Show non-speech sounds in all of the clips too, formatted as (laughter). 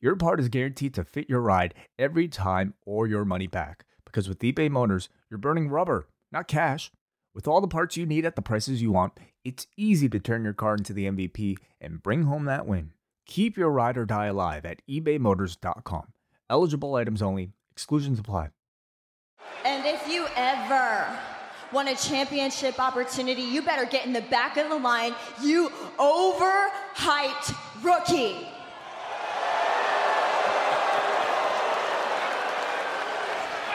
your part is guaranteed to fit your ride every time or your money back. Because with eBay Motors, you're burning rubber, not cash. With all the parts you need at the prices you want, it's easy to turn your car into the MVP and bring home that win. Keep your ride or die alive at ebaymotors.com. Eligible items only, exclusions apply. And if you ever want a championship opportunity, you better get in the back of the line, you overhyped rookie.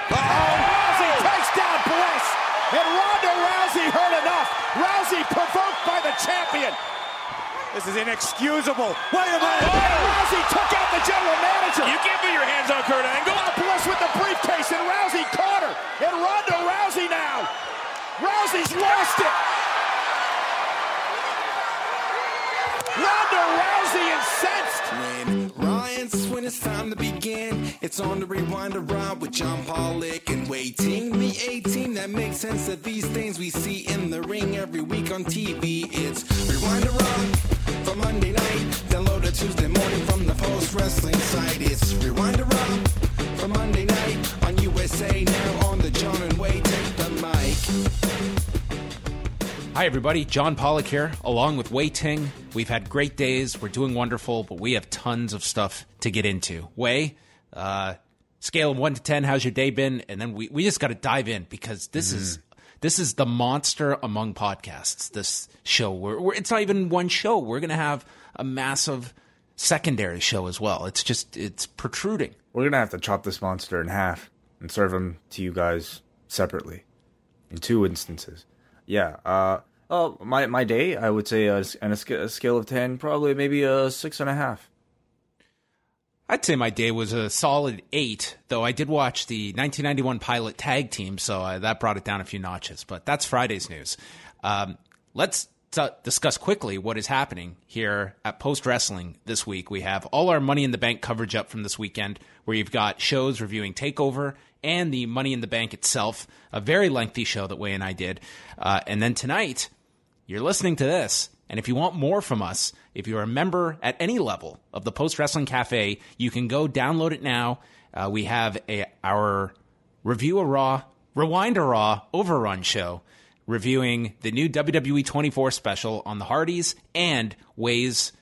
Oh, Rousey oh. takes down Bliss. And Ronda Rousey heard enough. Rousey provoked by the champion. This is inexcusable. Wait a minute. And Rousey took out the general manager. You can't put your hands on Kurt Angle. Oh, Bliss with the briefcase, and Rousey caught her. And Ronda Rousey now. Rousey's lost it. Ronda Rousey incensed. When Ryan's when it's time to begin, it's on the rewind around with John Pollock and Wai Ting. Me 18, that makes sense of these things we see in the ring every week on TV. It's rewind around for Monday night. Download it Tuesday morning from the post wrestling site. It's rewind around for Monday night on USA now on the John and Wai take the mic. Hi, everybody. John Pollock here, along with Wai Ting. We've had great days. We're doing wonderful, but we have tons of stuff to get into. Wai, uh, scale of one to ten, how's your day been? And then we, we just got to dive in because this is this is the monster among podcasts. This show, we're, we're, it's not even one show. We're going to have a massive secondary show as well. It's just it's protruding. We're going to have to chop this monster in half and serve him to you guys separately in two instances. Yeah. Uh, oh, my, my day, I would say, uh, on a, sc- a scale of 10, probably maybe a six and a half. I'd say my day was a solid eight, though I did watch the 1991 pilot tag team, so uh, that brought it down a few notches. But that's Friday's news. Um, let's t- discuss quickly what is happening here at Post Wrestling this week. We have all our Money in the Bank coverage up from this weekend, where you've got shows reviewing Takeover and the Money in the Bank itself, a very lengthy show that Wai and I did. Uh, and then tonight, you're listening to this. And if you want more from us, if you're a member at any level of the Post Wrestling Cafe, you can go download it now. Uh, we have a, our review a Raw, rewind a Raw overrun show reviewing the new WWE 24 special on the Hardys and Wai's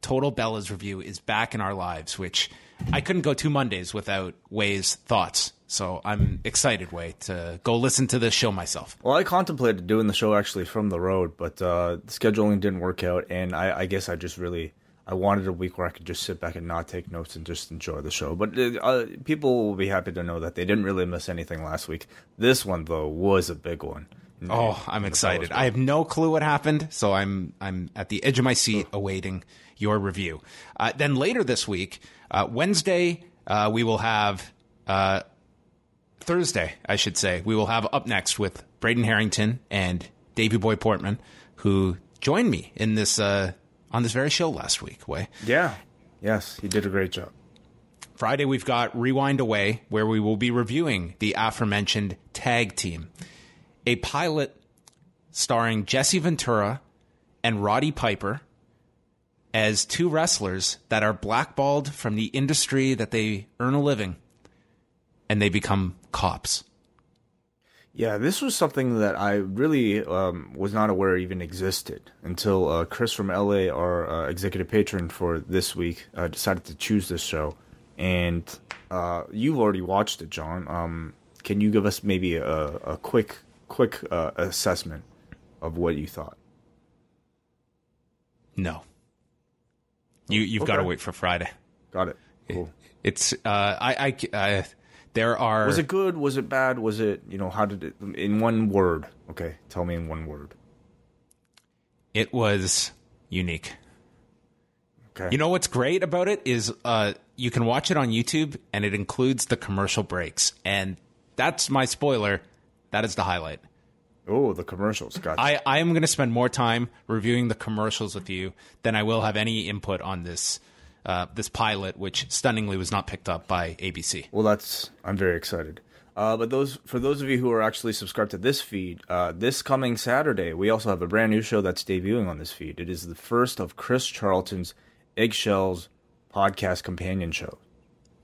Total Bellas review is back in our lives, which I couldn't go two Mondays without Wai's thoughts. So I'm excited, Wai, to go listen to this show myself. Well, I contemplated doing the show actually from the road, but uh, the scheduling didn't work out, and I, I guess I just really I wanted a week where I could just sit back and not take notes and just enjoy the show. But uh, uh, people will be happy to know that they didn't really miss anything last week. This one though was a big one. Oh, I'm excited. I have no clue what happened, so I'm I'm at the edge of my seat awaiting your review. Uh, then later this week, uh, Wednesday, uh, we will have uh, Thursday, I should say, we will have up next with Braden Harrington and Davey Boy Portman, who joined me in this uh, on this very show last week. Wai Yeah. Yes, he did a great job. Friday, we've got Rewind Away, where we will be reviewing the aforementioned tag team, a pilot starring Jesse Ventura and Roddy Piper as two wrestlers that are blackballed from the industry that they earn a living and they become cops. Yeah, this was something that I really um, was not aware even existed until uh, Chris from LA, our uh, executive patron for this week, uh, decided to choose this show. And uh, you've already watched it, John. Um, can you give us maybe a, a quick, quick uh, assessment of what you thought? No. You you've got to wait for Friday. Got it. Cool. It's uh I I, I there are Was it good? Was it bad? Was it you know how did it in one word? Okay, tell me in one word. it was unique. Okay. You know what's great about it is uh, you can watch it on YouTube and it includes the commercial breaks. And that's my spoiler. That is the highlight. Oh, the commercials. Gotcha. I, I am going to spend more time reviewing the commercials with you than I will have any input on this uh, this pilot, which stunningly was not picked up by ABC. Well, that's I'm very excited. Uh, but those for those of you who are actually subscribed to this feed, uh, this coming Saturday we also have a brand new show that's debuting on this feed. It is the first of Chris Charlton's Eggshells podcast companion show.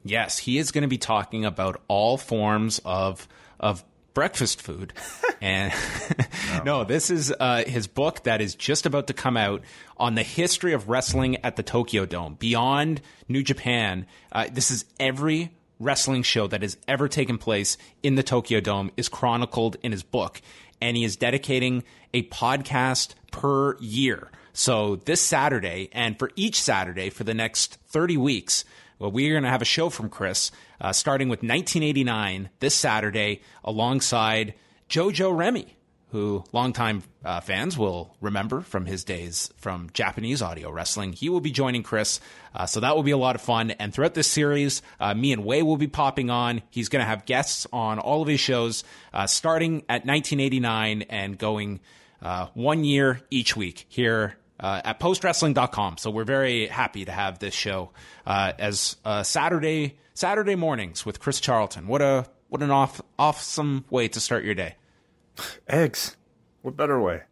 Yes, he is going to be talking about all forms of of breakfast food. (laughs) and (laughs) no, this is uh, his book that is just about to come out on the history of wrestling at the Tokyo Dome beyond New Japan. Uh, this is every wrestling show that has ever taken place in the Tokyo Dome is chronicled in his book, and he is dedicating a podcast per year. So this Saturday, and for each Saturday for the next 30 weeks, well, we're going to have a show from Chris uh, starting with 1989 this Saturday alongside Jojo Remy, who longtime uh, fans will remember from his days from Japanese audio wrestling. He will be joining Chris, uh, so that will be a lot of fun. And throughout this series, uh, me and Wai will be popping on. He's going to have guests on all of his shows, uh, starting at 1989 and going uh, one year each week here uh, at postwrestling.com. So we're very happy to have this show uh, as uh, Saturday Saturday mornings with Chris Charlton. What a what an off awesome way to start your day. Eggs. What better way?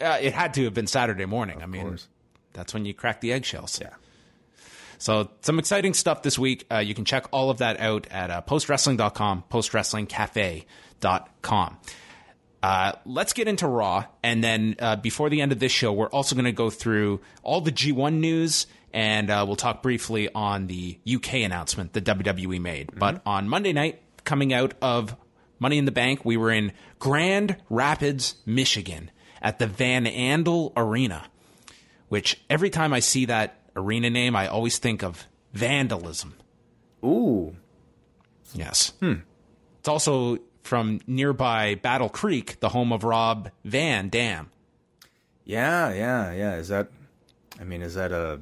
Uh, it had to have been Saturday morning. Of I mean, course. that's when you crack the eggshells. Yeah. So some exciting stuff this week. Uh, you can check all of that out at uh, postwrestling.com, postwrestlingcafe.com. Uh, let's get into Raw, and then uh, before the end of this show, we're also going to go through all the G1 news, and uh, we'll talk briefly on the UK announcement that WWE made. But on Monday night, coming out of Money in the Bank, we were in Grand Rapids, Michigan, at the Van Andel Arena. Which every time I see that arena name, I always think of vandalism. Ooh. Yes. It's also from nearby Battle Creek, the home of Rob Van Dam. Yeah, yeah, yeah. Is that? I mean, is that a?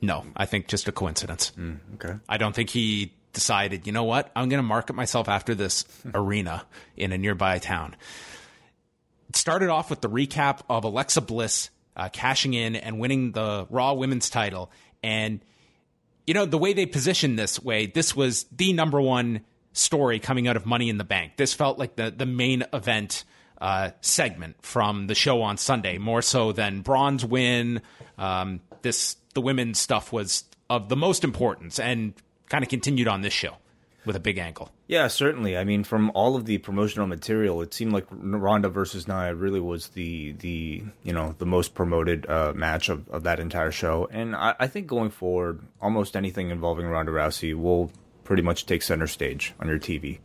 No, I think just a coincidence. Okay. I don't think he decided, you know what, I'm going to market myself after this arena in a nearby town. It started off with the recap of Alexa Bliss uh, cashing in and winning the Raw Women's title. And, you know, the way they positioned this way, this was the number one story coming out of Money in the Bank. This felt like the, the main event uh, segment from the show on Sunday, more so than Braun's win. Um, this the women's stuff was of the most importance and kind of continued on this show with a big angle. Yeah, certainly. I mean, from all of the promotional material, it seemed like Ronda versus Nia really was the the you know the most promoted uh, match of, of that entire show. And I, I think going forward, almost anything involving Ronda Rousey will pretty much take center stage on your TV.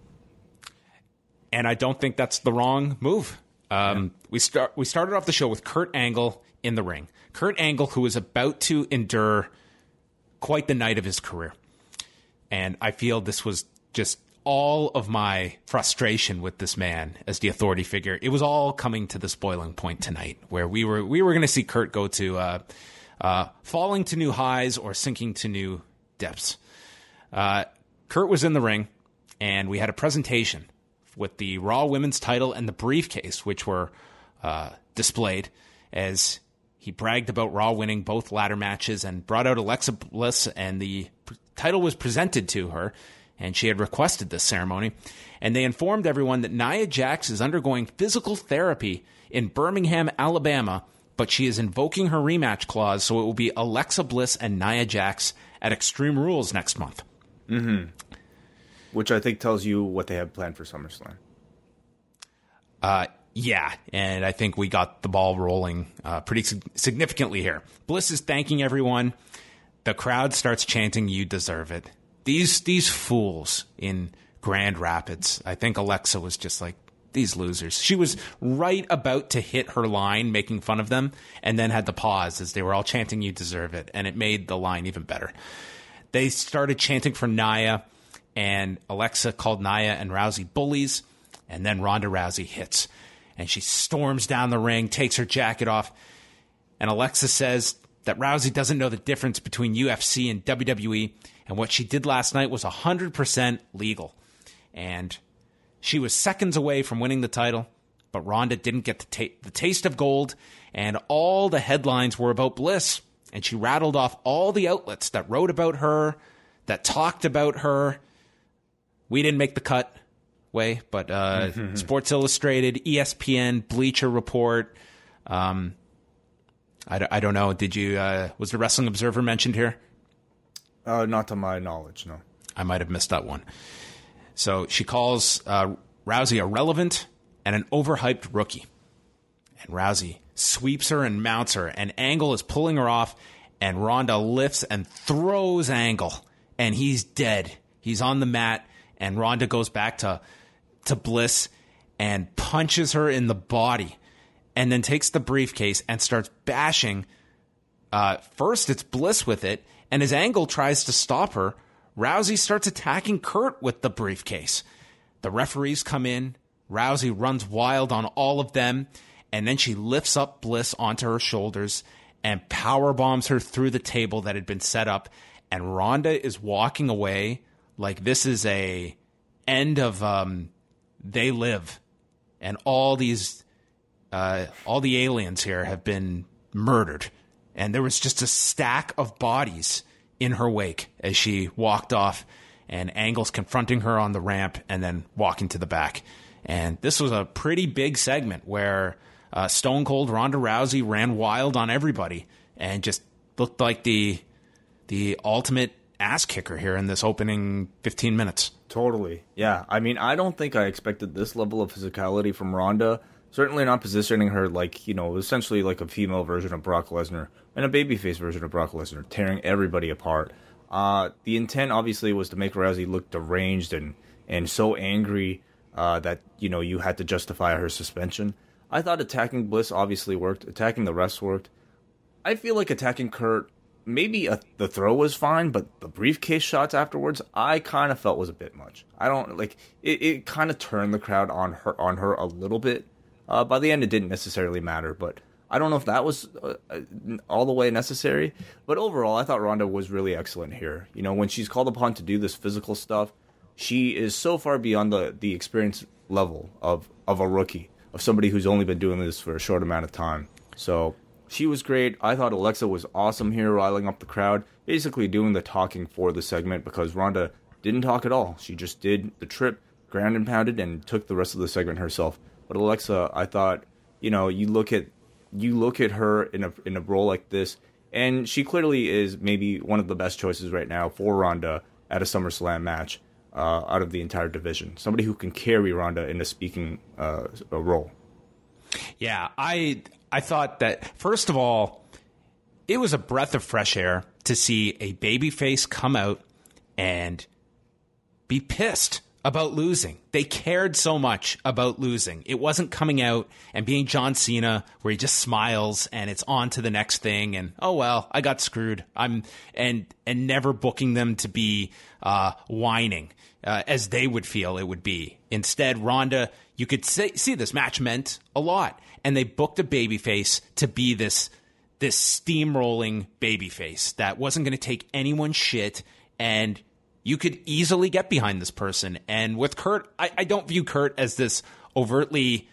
and I don't think that's the wrong move. Um, We start we started off the show with Kurt Angle in the ring. Kurt Angle, who is about to endure quite the night of his career, and I feel this was just all of my frustration with this man as the authority figure. It was all coming to this boiling point tonight, where we were we were going to see Kurt go to uh, uh, falling to new highs or sinking to new depths. Uh, Kurt was in the ring, and we had a presentation with the Raw Women's title and the briefcase, which were uh, displayed as he bragged about Raw winning both ladder matches and brought out Alexa Bliss, and the title was presented to her, and she had requested this ceremony. And they informed everyone that Nia Jax is undergoing physical therapy in Birmingham, Alabama, but she is invoking her rematch clause, so it will be Alexa Bliss and Nia Jax at Extreme Rules next month. Which I think tells you what they have planned for SummerSlam. Uh, yeah, and I think we got the ball rolling uh, pretty sig- significantly here. Bliss is thanking everyone. The crowd starts chanting, "You deserve it." These these fools in Grand Rapids. I think Alexa was just like these losers. She was right about to hit her line, making fun of them, and then had to pause as they were all chanting, "You deserve it," and it made the line even better. They started chanting for Nia, and Alexa called Nia and Rousey bullies, and then Ronda Rousey hits, and she storms down the ring, takes her jacket off, and Alexa says that Rousey doesn't know the difference between UFC and WWE, and what she did last night was 100% legal. And She was seconds away from winning the title, but Ronda didn't get the, ta- the taste of gold, and all the headlines were about Bliss. And she rattled off all the outlets that wrote about her, that talked about her. We didn't make the cut, Wai, but uh, Sports Illustrated, ESPN, Bleacher Report. Um, I, d- I don't know. Did you? Uh, was the Wrestling Observer mentioned here? Uh, not to my knowledge, no. I might have missed that one. So she calls uh, Rousey irrelevant and an overhyped rookie. And Rousey sweeps her and mounts her, and Angle is pulling her off, and Ronda lifts and throws Angle, and he's dead. He's on the mat, and Ronda goes back to to Bliss and punches her in the body, and then takes the briefcase and starts bashing uh, first, it's Bliss with it, and as Angle tries to stop her, Rousey starts attacking Kurt with the briefcase. The referees come in, Rousey runs wild on all of them, and then she lifts up Bliss onto her shoulders and power bombs her through the table that had been set up. And Ronda is walking away like this is a end of um, They Live, and all these uh, all the aliens here have been murdered. And there was just a stack of bodies in her wake as she walked off, and Angle's confronting her on the ramp and then walking to the back. And this was a pretty big segment where uh, Stone Cold Ronda Rousey ran wild on everybody and just looked like the the ultimate ass kicker here in this opening 15 minutes. Totally. Yeah. I mean, I don't think I expected this level of physicality from Ronda. Certainly not positioning her like, you know, essentially like a female version of Brock Lesnar and a babyface version of Brock Lesnar, tearing everybody apart. Uh, the intent obviously was to make Rousey look deranged and, and so angry uh, that, you know, you had to justify her suspension. I thought attacking Bliss obviously worked, attacking the rest worked. I feel like attacking Kurt maybe a, the throw was fine, but the briefcase shots afterwards, I kind of felt was a bit much. I don't like it. It kind of turned the crowd on her on her a little bit. Uh, by the end, it didn't necessarily matter, but I don't know if that was uh, uh, all the way necessary. But overall, I thought Ronda was really excellent here. You know, when she's called upon to do this physical stuff, she is so far beyond the the experience level of of a rookie, of somebody who's only been doing this for a short amount of time. So she was great. I thought Alexa was awesome here, riling up the crowd, basically doing the talking for the segment because Ronda didn't talk at all. She just did the trip, ground and pounded, and took the rest of the segment herself. But Alexa, I thought, you know, you look at you look at her in a in a role like this, and she clearly is maybe one of the best choices right now for Ronda at a SummerSlam match uh, out of the entire division. Somebody who can carry Ronda in a speaking uh, a role. Yeah, I I thought that first of all, it was a breath of fresh air to see a babyface come out and be pissed about losing. They cared so much about losing. It wasn't coming out and being John Cena where he just smiles and it's on to the next thing and oh well, I got screwed. I'm and and never booking them to be uh, whining uh, as they would feel it would be. Instead, Ronda, you could say, see this match meant a lot, and they booked a babyface to be this this steamrolling babyface that wasn't going to take anyone's shit and you could easily get behind this person. And with Kurt, I, I don't view Kurt as this overtly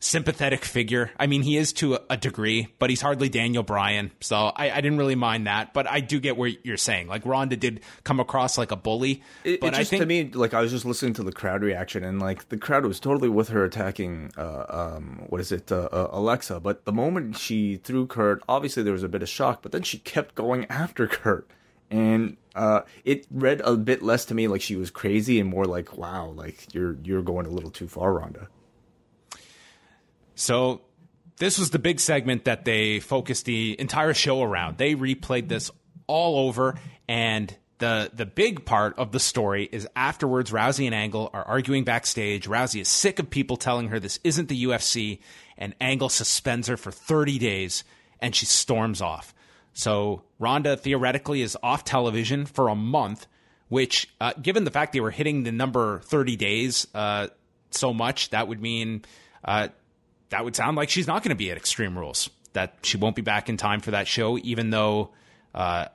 sympathetic figure. I mean, he is to a, degree, but he's hardly Daniel Bryan. So I, I, didn't really mind that. But I do get what you're saying. Like Ronda did come across like a bully. It, but it just I think to me, like I was just listening to the crowd reaction, and like the crowd was totally with her attacking. Uh, um, what is it, uh, uh, Alexa? But the moment she threw Kurt, obviously there was a bit of shock, but then she kept going after Kurt, and uh, it read a bit less to me like she was crazy and more like, wow, like you're you're going a little too far, Ronda. So this was the big segment that they focused the entire show around. They replayed this all over and the the big part of the story is afterwards Rousey and Angle are arguing backstage. Rousey is sick of people telling her this isn't the UFC and Angle suspends her for 30 days and she storms off. So Ronda theoretically is off television for a month, which uh, given the fact they were hitting the number 30 days uh, so much, that would mean uh, that would sound like she's not going to be at Extreme Rules. That she won't be back in time for that show, even though uh,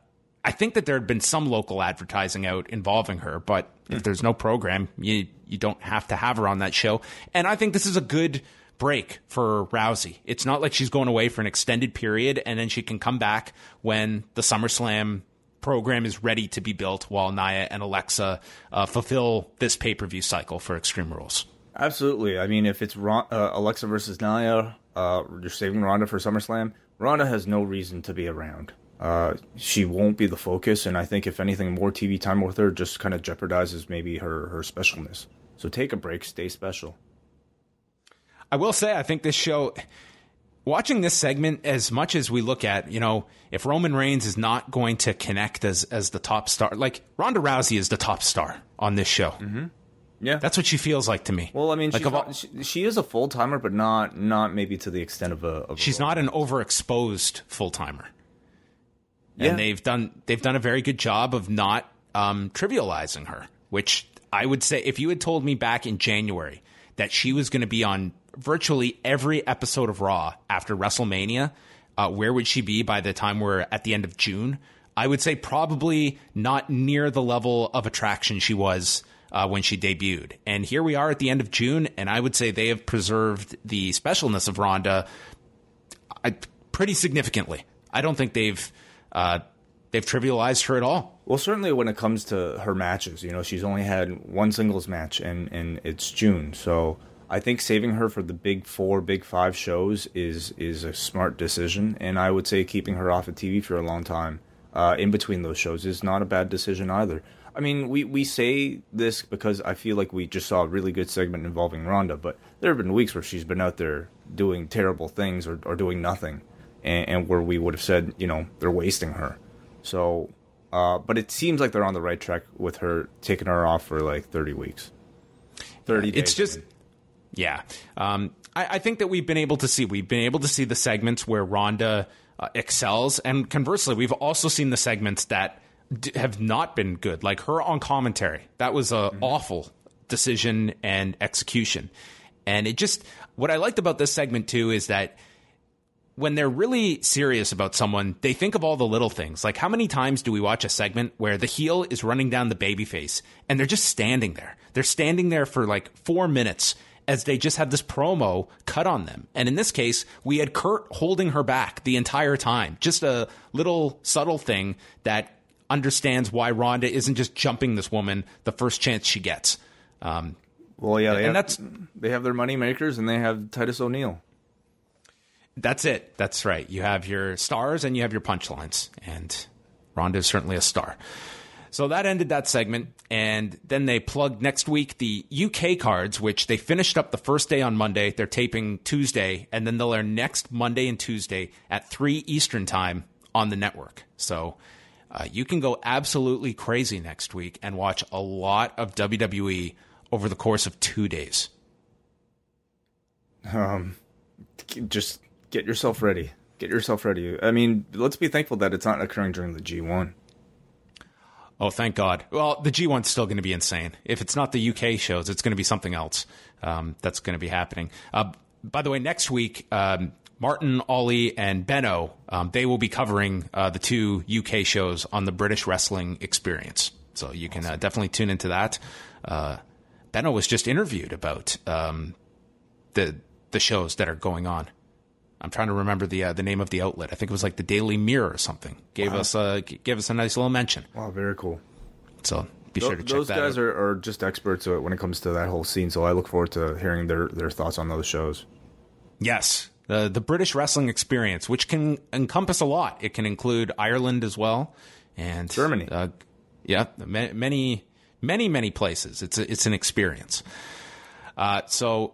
I think that there had been some local advertising out involving her, but if there's no program, you you don't have to have her on that show. And I think this is a good break for Rousey. It's not like she's going away for an extended period and then she can come back when the SummerSlam program is ready to be built while Nia and Alexa uh, fulfill this pay per view cycle for Extreme Rules. Absolutely. I mean, if it's Ron- uh, Alexa versus Nia, uh, you're saving Ronda for SummerSlam. Ronda has no reason to be around. Uh, she won't be the focus, and I think if anything, more TV time with her just kind of jeopardizes maybe her her specialness. So take a break, stay special. I will say, I think this show, watching this segment, as much as we look at, you know, if Roman Reigns is not going to connect as as the top star, like Ronda Rousey is the top star on this show. Mm-hmm. Yeah, That's what she feels like to me. well. I mean, like she's all- not, she, she is a full timer, but not not maybe to the extent of a. Of a she's not an overexposed full timer. Yeah. And they've done they've done a very good job of not um, trivializing her. Which I would say, if you had told me back in January that she was going to be on virtually every episode of Raw after WrestleMania, uh, where would she be by the time we're at the end of June? I would say probably not near the level of attraction she was uh, when she debuted. And here we are at the end of June, and I would say they have preserved the specialness of Ronda I, pretty significantly. I don't think they've uh, they've trivialized her at all. Well, certainly when it comes to her matches, you know, she's only had one singles match, and and it's June. So I think saving her for the big four, big five shows is is a smart decision, and I would say keeping her off of TV for a long time uh, in between those shows is not a bad decision either. I mean, we, we say this because I feel like we just saw a really good segment involving Ronda, but there have been weeks where she's been out there doing terrible things or, or doing nothing, and, and where we would have said, you know, they're wasting her. So, uh, but it seems like they're on the right track with her taking her off for like 30 weeks. 30 days. It's just, yeah. Um, I, I think that we've been able to see we've been able to see the segments where Ronda uh, excels, and conversely, we've also seen the segments that d- have not been good, like her on commentary. That was a mm-hmm. awful decision and execution, and it just what I liked about this segment too is that when they're really serious about someone, they think of all the little things. Like how many times do we watch a segment where the heel is running down the baby face and they're just standing there? They're standing there for like four minutes as they just have this promo cut on them. And in this case, we had Kurt holding her back the entire time. Just a little subtle thing that understands why Ronda isn't just jumping this woman the first chance she gets. Um, well, yeah, they and have, that's- they have their money makers and they have Titus O'Neil. That's it. That's right. You have your stars and you have your punchlines, and Ronda is certainly a star. So that ended that segment, and then they plugged next week the UK cards, which they finished up the first day on Monday. They're taping Tuesday, and then they'll air next Monday and Tuesday at 3 Eastern Time on the network. So uh, you can go absolutely crazy next week and watch a lot of WWE over the course of two days. Um, Just get yourself ready. Get yourself ready. I mean, let's be thankful that it's not occurring during the G1. Oh, thank God. Well, the G1's still going to be insane. If it's not the UK shows, it's going to be something else um, that's going to be happening. Uh, by the way, next week, um, Martin, Ollie, and Benno, um, they will be covering uh, the two UK shows on the British Wrestling Experience. So you can uh, definitely tune into that. Uh, Benno was just interviewed about um, the the shows that are going on. I'm trying to remember the uh, the name of the outlet. I think it was like the Daily Mirror or something. Gave us a gave us a nice little mention. Wow, very cool. So be sure to Th- check those guys out. are, are just experts uh, when it comes to that whole scene, so I look forward to hearing their, their thoughts on those shows. yes, the the British wrestling experience, which can encompass a lot. It can include Ireland as well, and Germany. Uh, yeah, many many many places. It's a, it's an experience. Uh, so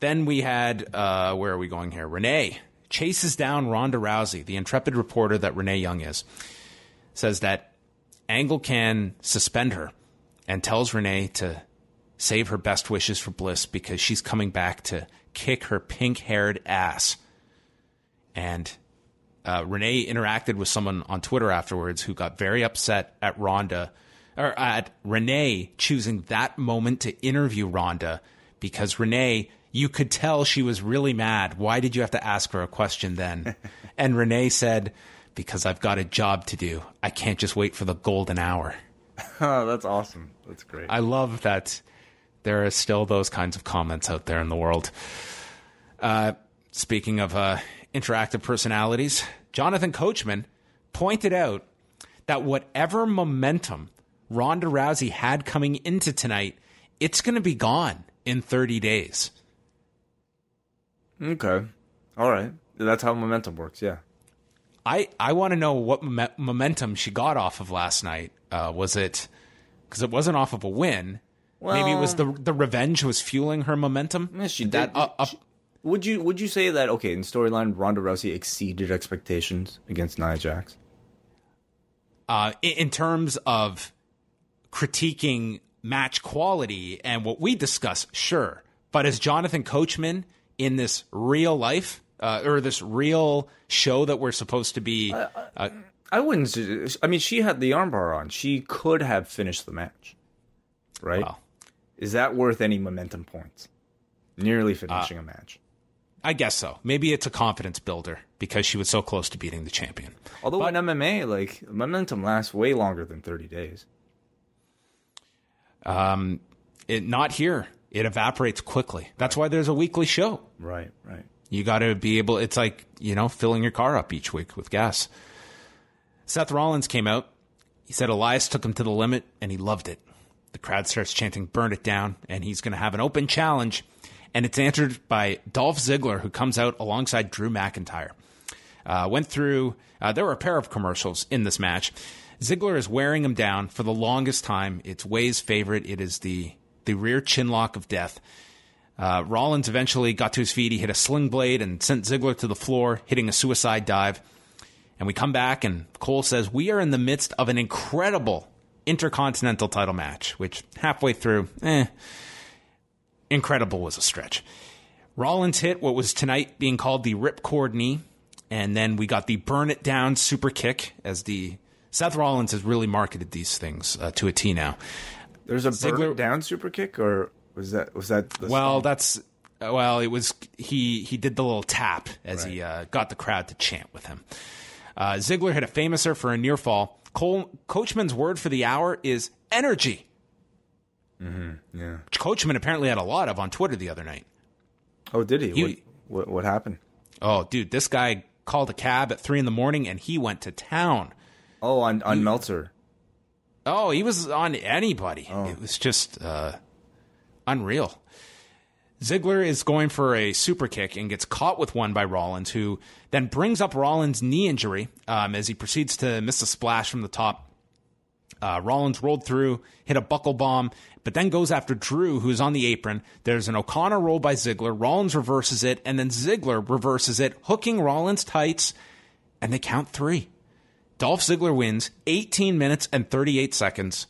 then we had uh, where are we going here? Renee chases down Ronda Rousey, the intrepid reporter that Renee Young is, says that Angle can suspend her and tells Renee to save her best wishes for Bliss because she's coming back to kick her pink haired ass. And uh, Renee interacted with someone on Twitter afterwards who got very upset at Ronda or at Renee choosing that moment to interview Ronda because Renee, you could tell she was really mad. Why did you have to ask her a question then? (laughs) and Renee said, because I've got a job to do. I can't just wait for the golden hour. (laughs) oh, that's awesome. That's great. I love that there are still those kinds of comments out there in the world. Uh, speaking of uh, interactive personalities, Jonathan Coachman pointed out that whatever momentum Ronda Rousey had coming into tonight, it's going to be gone in 30 days. Okay. All right. That's how momentum works, yeah. I, I want to know what mo- momentum she got off of last night. Uh, was it because it wasn't off of a win? Well, Maybe it was the the revenge was fueling her momentum. Yeah, she that did. up, She- would you would you say that okay in storyline Ronda Rousey exceeded expectations against Nia Jax? uh, in, in terms of critiquing match quality and what we discuss, sure. But as Jonathan Coachman in this real life uh, or this real show that we're supposed to be, uh, I wouldn't. I mean, she had the armbar on. She could have finished the match, right? Well. Is that worth any momentum points? Nearly finishing a match. I guess so. Maybe it's a confidence builder because she was so close to beating the champion. Although in MMA, like momentum lasts way longer than thirty days. Um, it, not here. It evaporates quickly. That's why there's a weekly show. Right, right. You got to be able. It's like you know filling your car up each week with gas. Seth Rollins came out. He said Elias took him to the limit, and he loved it. The crowd starts chanting "Burn it down," and he's going to have an open challenge. And it's answered by Dolph Ziggler, who comes out alongside Drew McIntyre. Uh, went through. Uh, there were a pair of commercials in this match. Ziggler is wearing him down for the longest time. It's Wai's favorite. It is the the rear chin lock of death. Uh, Rollins eventually got to his feet. He hit a sling blade and sent Ziggler to the floor, hitting a suicide dive. And we come back, and Cole says, We are in the midst of an incredible intercontinental title match, which halfway through, eh, incredible was a stretch. Rollins hit what was tonight being called the ripcord knee, and then we got the burn it down super kick as the Seth Rollins has really marketed these things uh, to a T now. There's a burn Ziggler- it down super kick, or was that was that? The Well, stomp? that's well, it was he he did the little tap as he uh, got the crowd to chant with him. Uh, Ziggler hit a Fameasser for a near fall. Cole, Coachman's word for the hour is energy. yeah. Which Coachman apparently had a lot of on Twitter the other night. Oh, did he? You- what, what what happened? Oh, dude, this guy called a cab at three in the morning and he went to town. Oh, on on Meltzer. Oh, he was on anybody. It was just uh, unreal. Ziggler is going for a super kick and gets caught with one by Rollins, who then brings up Rollins' knee injury um, as he proceeds to miss a splash from the top. Uh, Rollins rolled through, hit a buckle bomb, but then goes after Drew, who's on the apron. There's an O'Connor roll by Ziggler. Rollins reverses it, and then Ziggler reverses it, hooking Rollins' tights, and they count three. Dolph Ziggler wins 18 minutes and 38 seconds.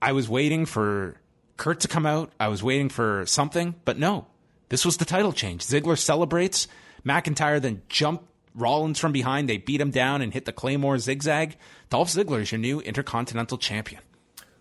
I was waiting for Kurt to come out. I was waiting for something, but no. This was the title change. Ziggler celebrates. McIntyre then jumped Rollins from behind. They beat him down and hit the Claymore zigzag. Dolph Ziggler is your new Intercontinental Champion.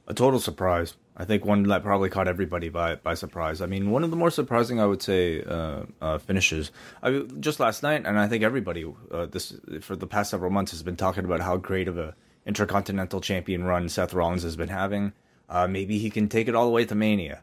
A total surprise. I think one that probably caught everybody by by surprise. I mean, one of the more surprising, I would say, uh, uh, finishes. I just last night, and I think everybody uh, this for the past several months has been talking about how great of a intercontinental champion run Seth Rollins has been having. Uh, maybe he can take it all the way to Mania.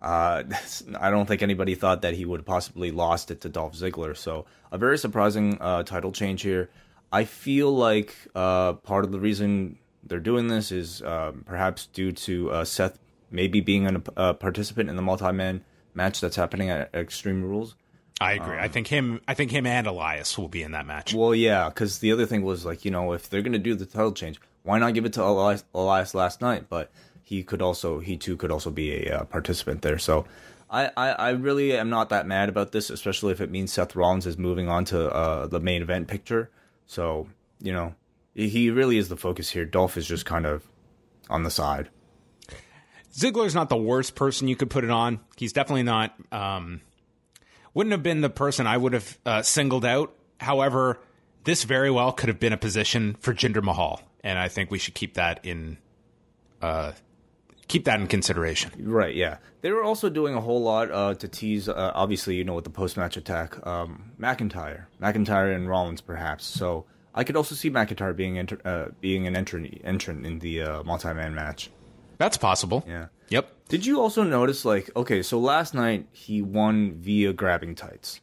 Uh, (laughs) I don't think anybody thought that he would possibly lost it to Dolph Ziggler. So a very surprising uh, title change here. I feel like uh, part of the reason they're doing this is um, perhaps due to uh, Seth maybe being an, a participant in the multi-man match that's happening at Extreme Rules. I agree. I think him. I think him and Elias will be in that match. Well, yeah, because the other thing was like you know if they're gonna do the title change, why not give it to Elias, Elias last night? But he could also he too could also be a uh, participant there. So I, I I really am not that mad about this, especially if it means Seth Rollins is moving on to uh, the main event picture. So you know he really is the focus here. Dolph is just kind of on the side. Ziggler's not the worst person you could put it on. He's definitely not. Um, wouldn't have been the person I would have uh, singled out. However, this very well could have been a position for Jinder Mahal, and I think we should keep that in uh, keep that in consideration. Right, yeah. They were also doing a whole lot uh, to tease, uh, obviously, you know, with the post match attack, um, McIntyre. McIntyre and Rollins, perhaps. So I could also see McIntyre being enter, uh, being an entrant entrant in the uh, multi man match. That's possible. Yeah. Yep. Did you also notice, like, okay, so last night he won via grabbing tights.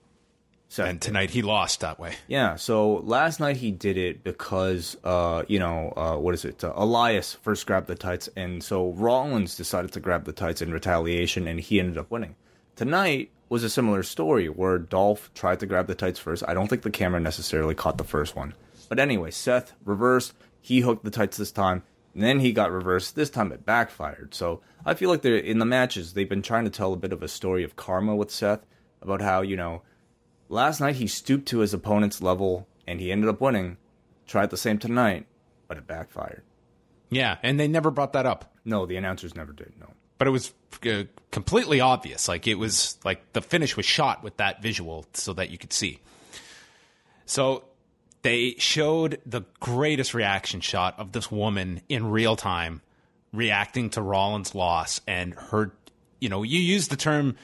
Seth And did. tonight he lost that way. Yeah, so last night he did it because, uh, you know, uh, what is it? Uh, Elias first grabbed the tights, and so Rollins decided to grab the tights in retaliation, and he ended up winning. Tonight was a similar story where Dolph tried to grab the tights first. I don't think the camera necessarily caught the first one. But anyway, Seth reversed. He hooked the tights this time. And then he got reversed. This time it backfired. So I feel like they're in the matches. They've been trying to tell a bit of a story of karma with Seth about how you know Last night he stooped to his opponent's level and he ended up winning. Tried the same tonight, but it backfired. Yeah, and they never brought that up. No, the announcers never did. No. But it was uh, completely obvious. Like it was like the finish was shot with that visual so that you could see. So they showed the greatest reaction shot of this woman in real time reacting to Rollins' loss and her you know, you use the term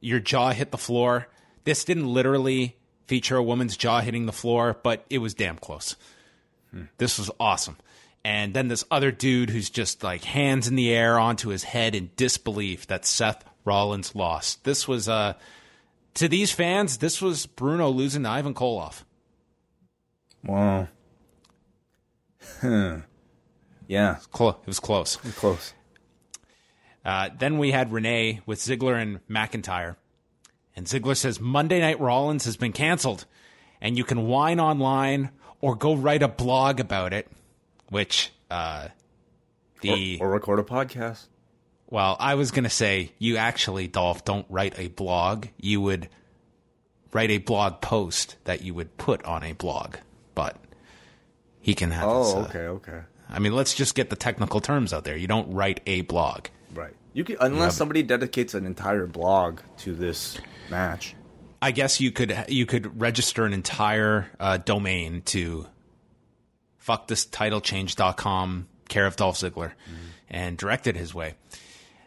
your jaw hit the floor. This didn't literally feature a woman's jaw hitting the floor, but it was damn close. This was awesome. And then this other dude who's just like hands in the air onto his head in disbelief that Seth Rollins lost. This was uh to these fans, this was Bruno losing to Ivan Koloff. Well. Huh. Yeah, it was close. close. Uh, then we had Renee with Ziggler and McIntyre. And Ziggler says Monday Night Rollins has been canceled, and you can whine online or go write a blog about it. Which, uh, the Or, or record a podcast. well, I was gonna say you actually, Dolph, don't write a blog. You would write a blog post that you would put on a blog, but he can have. his, Oh, uh, okay, okay. I mean, let's just get the technical terms out there. You don't write a blog. Right. You can unless somebody dedicates an entire blog to this match. I guess you could you could register an entire uh, domain to fuck this title fuckthistitlechange.com, care of Dolph Ziggler, and direct it his way.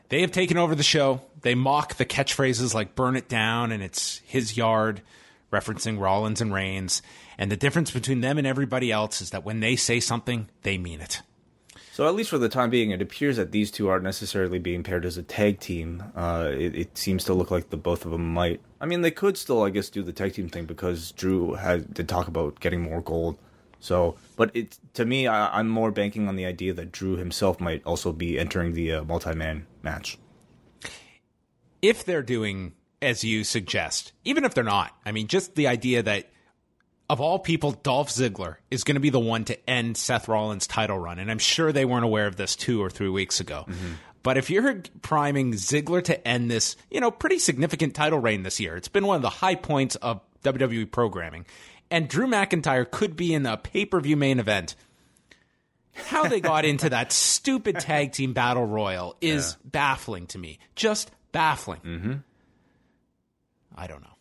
They have taken over the show. They mock the catchphrases like "burn it down" and "it's his yard," referencing Rollins and Reigns. And the difference between them and everybody else is that when they say something, they mean it. So at least for the time being, it appears that these two aren't necessarily being paired as a tag team. Uh, it, it seems to look like the both of them might. I mean, they could still, I guess, do the tag team thing because Drew had did talk about getting more gold. So, but it to me, I, I'm more banking on the idea that Drew himself might also be entering the uh, multi-man match. if they're doing as you suggest, even if they're not, I mean, just the idea that of all people, Dolph Ziggler is going to be the one to end Seth Rollins' title run. And I'm sure they weren't aware of this two or three weeks ago. Mm-hmm. But if you're priming Ziggler to end this, you know, pretty significant title reign this year, it's been one of the high points of WWE programming. And Drew McIntyre could be in a pay per view main event. How they got into (laughs) that stupid tag team battle royal is baffling to me. Just baffling. Mm-hmm. I don't know.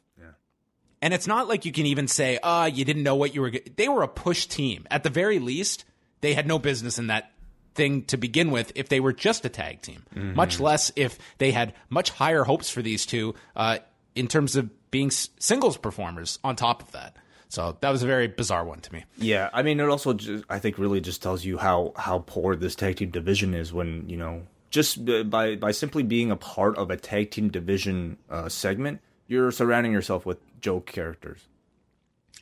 And it's not like you can even say, "Ah, you didn't know what you were." G-. They were a push team. At the very least, they had no business in that thing to begin with. If they were just a tag team, much less if they had much higher hopes for these two uh, in terms of being s- singles performers. On top of that, so that was a very bizarre one to me. Yeah, I mean, it also just, I think really just tells you how how poor this tag team division is when you know just by by simply being a part of a tag team division uh, segment, you're surrounding yourself with joke characters.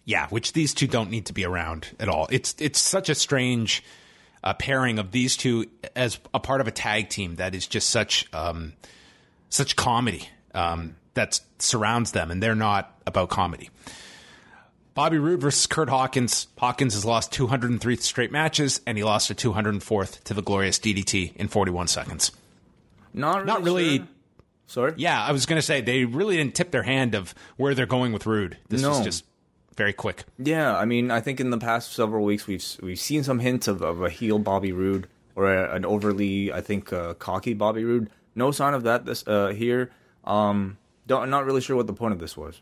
Yeah, which these two don't need to be around at all. It's it's such a strange uh, pairing of these two as a part of a tag team that is just such um, such comedy um, that surrounds them, and they're not about comedy. Bobby Roode versus Kurt Hawkins. Hawkins has lost 203 straight matches, and he lost a 204th to the Glorious DDT in 41 seconds. Not really. Not really- sure. Sorry. Yeah, I was going to say they really didn't tip their hand of where they're going with Roode. This was No. just very quick. Yeah, I mean, I think in the past several weeks we've we've seen some hints of, of a heel Bobby Roode or a, an overly, I think, uh, cocky Bobby Roode. No sign of that this uh, here. Um, don't not really sure what the point of this was.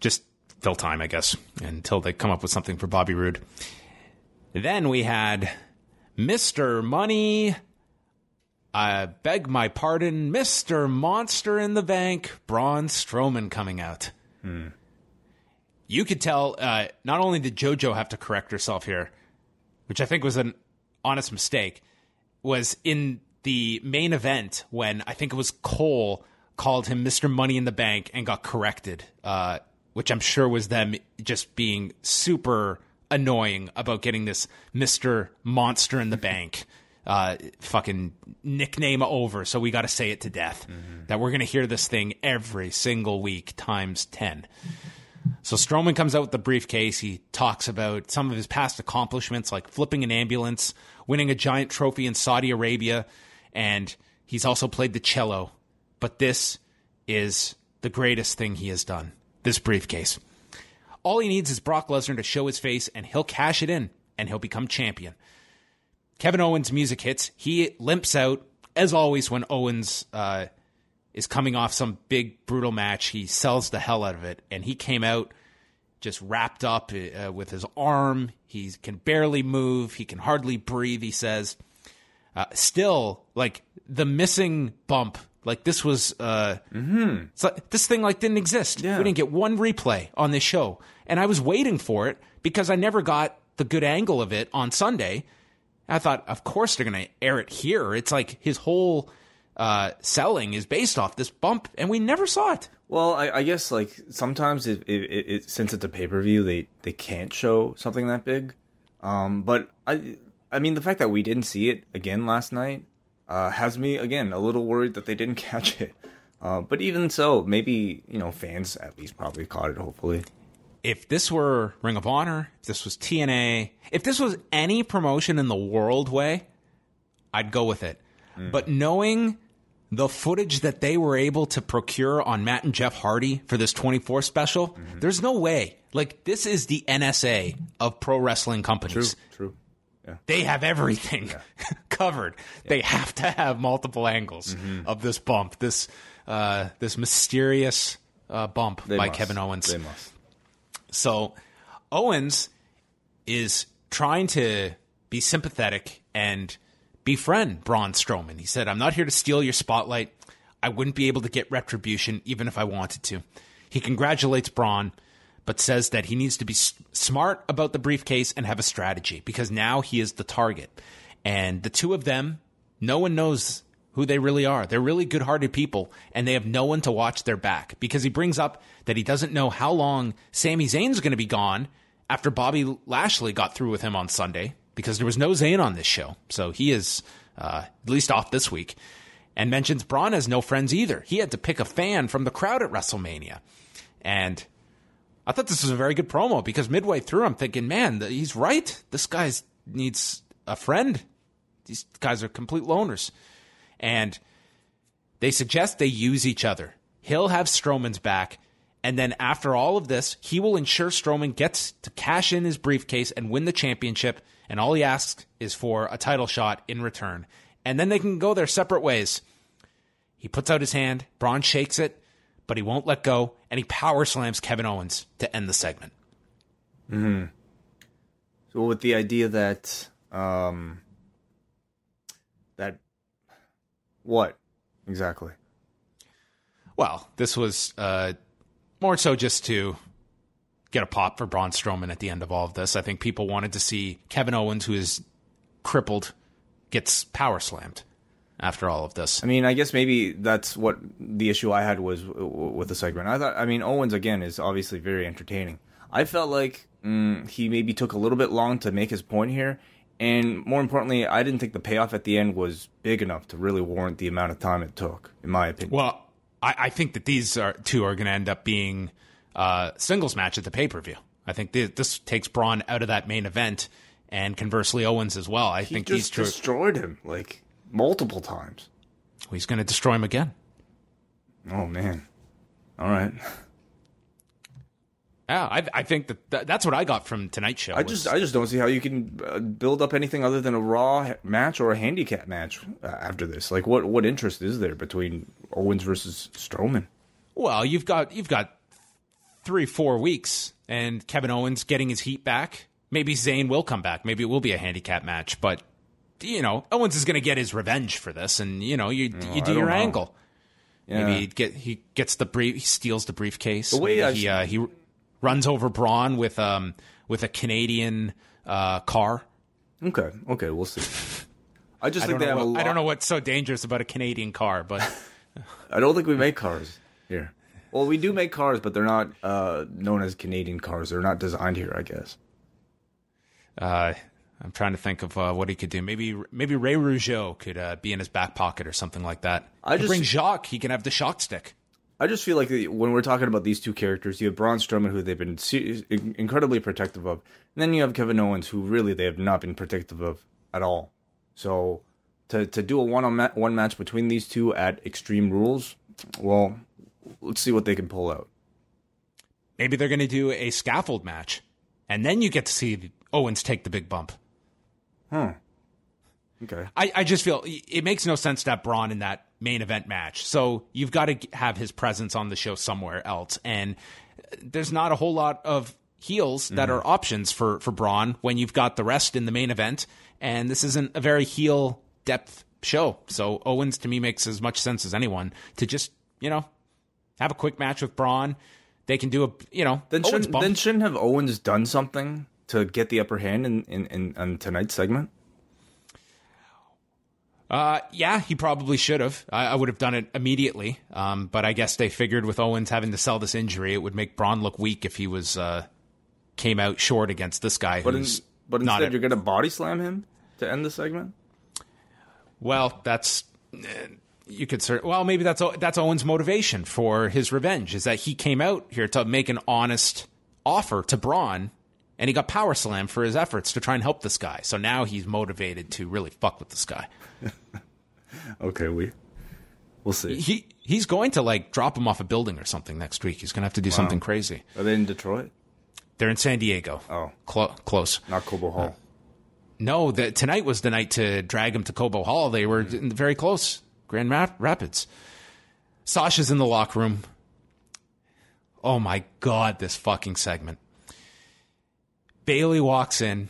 just fill time, I guess, until they come up with something for Bobby Roode. Then we had Mr. Money. I beg my pardon, Mr. Monster in the Bank, Braun Strowman coming out. you could tell. Uh, not only did JoJo have to correct herself here, which I think was an honest mistake, was in the main event when I think it was Cole called him Mr. Money in the Bank and got corrected, uh, which I'm sure was them just being super annoying about getting this Mr. Monster in the (laughs) Bank uh, fucking nickname over. So we got to say it to death that we're going to hear this thing every single week times 10. So Strowman comes out with the briefcase. He talks about some of his past accomplishments, like flipping an ambulance, winning a giant trophy in Saudi Arabia, and he's also played the cello. But this is the greatest thing he has done this briefcase. All he needs is Brock Lesnar to show his face, and he'll cash it in, and he'll become champion. Kevin Owens' music hits. He limps out, as always, when Owens uh, is coming off some big, brutal match. He sells the hell out of it, and he came out just wrapped up uh, with his arm. He can barely move. He can hardly breathe, he says. Uh, still, like, the missing bump. Like this was, uh, like, this thing like didn't exist. Yeah. We didn't get one replay on this show, and I was waiting for it because I never got the good angle of it on Sunday. I thought, of course they're going to air it here. It's like his whole uh, selling is based off this bump, and we never saw it. Well, I, I guess like sometimes it, it, it, since it's a pay per view, they they can't show something that big. Um, but I I mean the fact that we didn't see it again last night uh, has me again a little worried that they didn't (laughs) catch it. Uh, but even so, maybe you know fans at least probably caught it. Hopefully, If this were Ring of Honor, if this was TNA, if this was any promotion in the world way, I'd go with it. But knowing the footage that they were able to procure on Matt and Jeff Hardy for this 24 special, there's no way. Like, this is the NSA of pro wrestling companies. true. True. Yeah. They have everything (laughs) covered. They have to have multiple angles Mm-hmm. of this bump, this uh, this mysterious uh, bump They by must. Kevin Owens. They must. So Owens is trying to be sympathetic and befriend Braun Strowman. He said, I'm not here to steal your spotlight. I wouldn't be able to get retribution even if I wanted to. He congratulates Braun, but says that he needs to be s- smart about the briefcase and have a strategy because now he is the target. And the two of them, no one knows who they really are. They're really good hearted people, and they have no one to watch their back because he brings up that he doesn't know how long Sami Zayn's going to be gone after Bobby Lashley got through with him on Sunday because there was no Zayn on this show. So he is uh, at least off this week. And mentions Braun has no friends either. He had to pick a fan from the crowd at WrestleMania. And I thought this was a very good promo because midway through, I'm thinking, man, he's right. This guy needs a friend. These guys are complete loners. And they suggest they use each other. He'll have Strowman's back. And then after all of this, he will ensure Strowman gets to cash in his briefcase and win the championship. And all he asks is for a title shot in return. And then they can go their separate ways. He puts out his hand, Braun shakes it, but he won't let go, and he power slams Kevin Owens to end the segment. Hmm. So with the idea that um that what exactly? Well, this was uh, more so just to get a pop for Braun Strowman at the end of all of this. I think people wanted to see Kevin Owens, who is crippled, gets power slammed after all of this. I mean, I guess maybe that's what the issue I had was with the segment. I thought, I mean, Owens again is obviously very entertaining. I felt like mm, he maybe took a little bit long to make his point here, and more importantly, I didn't think the payoff at the end was big enough to really warrant the amount of time it took, in my opinion. Well, I, I think that these are, two are going to end up being uh, singles match at the pay per view. I think th- this takes Braun out of that main event, and conversely, Owens as well. I he think these just two, destroyed him like multiple times. he's going to destroy him again. Oh man! All right. Yeah, I, I think that th- that's what I got from tonight's show. I was- just I just don't see how you can uh, build up anything other than a raw ha- match or a handicap match uh, after this. Like what what interest is there between Owens versus Strowman? Well, you've got you've got three, four weeks, and Kevin Owens getting his heat back. Maybe Zayn will come back. Maybe it will be a handicap match, but you know, Owens is going to get his revenge for this, and you know, you you do your know. angle. Yeah. Maybe he get he gets the brief, he steals the briefcase. The way Maybe I've- he uh, he runs over Braun with um with a Canadian uh, car. Okay, okay, we'll see. I just I think they have a lot. I don't know what's so dangerous about a Canadian car, but (laughs) I don't think we make cars here. Well, we do make cars, but they're not uh, known as Canadian cars. They're not designed here, I guess. uh, I'm trying to think of uh, what he could do. Maybe maybe Ray Rougeau could uh, be in his back pocket or something like that. I just- bring Jacques. He can have the shock stick. I just feel like when we're talking about these two characters, you have Braun Strowman, who they've been se- incredibly protective of, and then you have Kevin Owens, who really they have not been protective of at all. So to to do a one on ma- one match between these two at Extreme Rules, well, let's see what they can pull out. Maybe they're going to do a scaffold match, and then you get to see Owens take the big bump. Hmm. Okay. I, I just feel it makes no sense to have Braun in that main event match. So you've got to have his presence on the show somewhere else. And there's not a whole lot of heels that mm-hmm. are options for, for Braun when you've got the rest in the main event. And this isn't a very heel depth show. So Owens to me makes as much sense as anyone to just, you know, have a quick match with Braun. They can do a, you know, Then Owens shouldn't bump. then shouldn't have Owens done something to get the upper hand in in, in, in tonight's segment? Uh, yeah, he probably should have. I, I would have done it immediately. Um, but I guess they figured with Owens having to sell this injury, it would make Braun look weak if he was uh, came out short against this guy. But in, but instead, a- you're gonna body slam him to end the segment. well, that's eh, you could cer- well maybe that's that's Owens' motivation for his revenge is that he came out here to make an honest offer to Braun. And he got power slam for his efforts to try and help this guy. So now he's motivated to really fuck with this guy. (laughs) Okay, we we'll see. He he's going to like drop him off a building or something next week. He's going to have to do something crazy. Are they in Detroit? They're in San Diego. Oh. Clo- close. Not Cobo Hall. Uh, no, the, tonight was the night to drag him to Cobo Hall. They were hmm. in- very close. Grand Rap- Rapids. Sasha's in the locker room. Oh my God, this fucking segment. Bayley walks in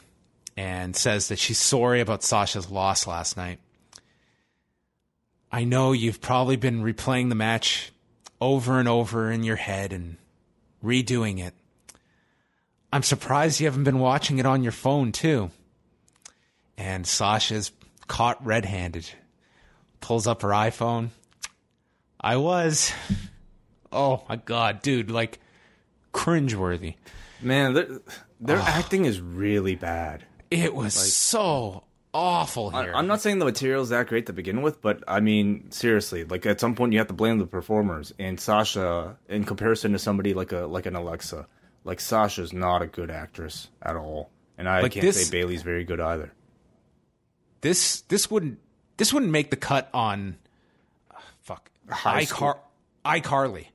and says that she's sorry about Sasha's loss last night. I know you've probably been replaying the match over and over in your head and redoing it. I'm surprised you haven't been watching it on your phone, too. And Sasha's caught red handed. Pulls up her iPhone. I was. Oh my God, dude, like cringeworthy. Man, their, their acting is really bad. It was so awful I, here. I'm not saying the material's that great to begin with, but I mean, seriously, like at some point you have to blame the performers. And Sasha, in comparison to somebody like a like an Alexa, like Sasha's not a good actress at all. And I Like can't this- say Bayley's very good either. this this wouldn't this wouldn't make the cut on uh, fuck iCar iCarly.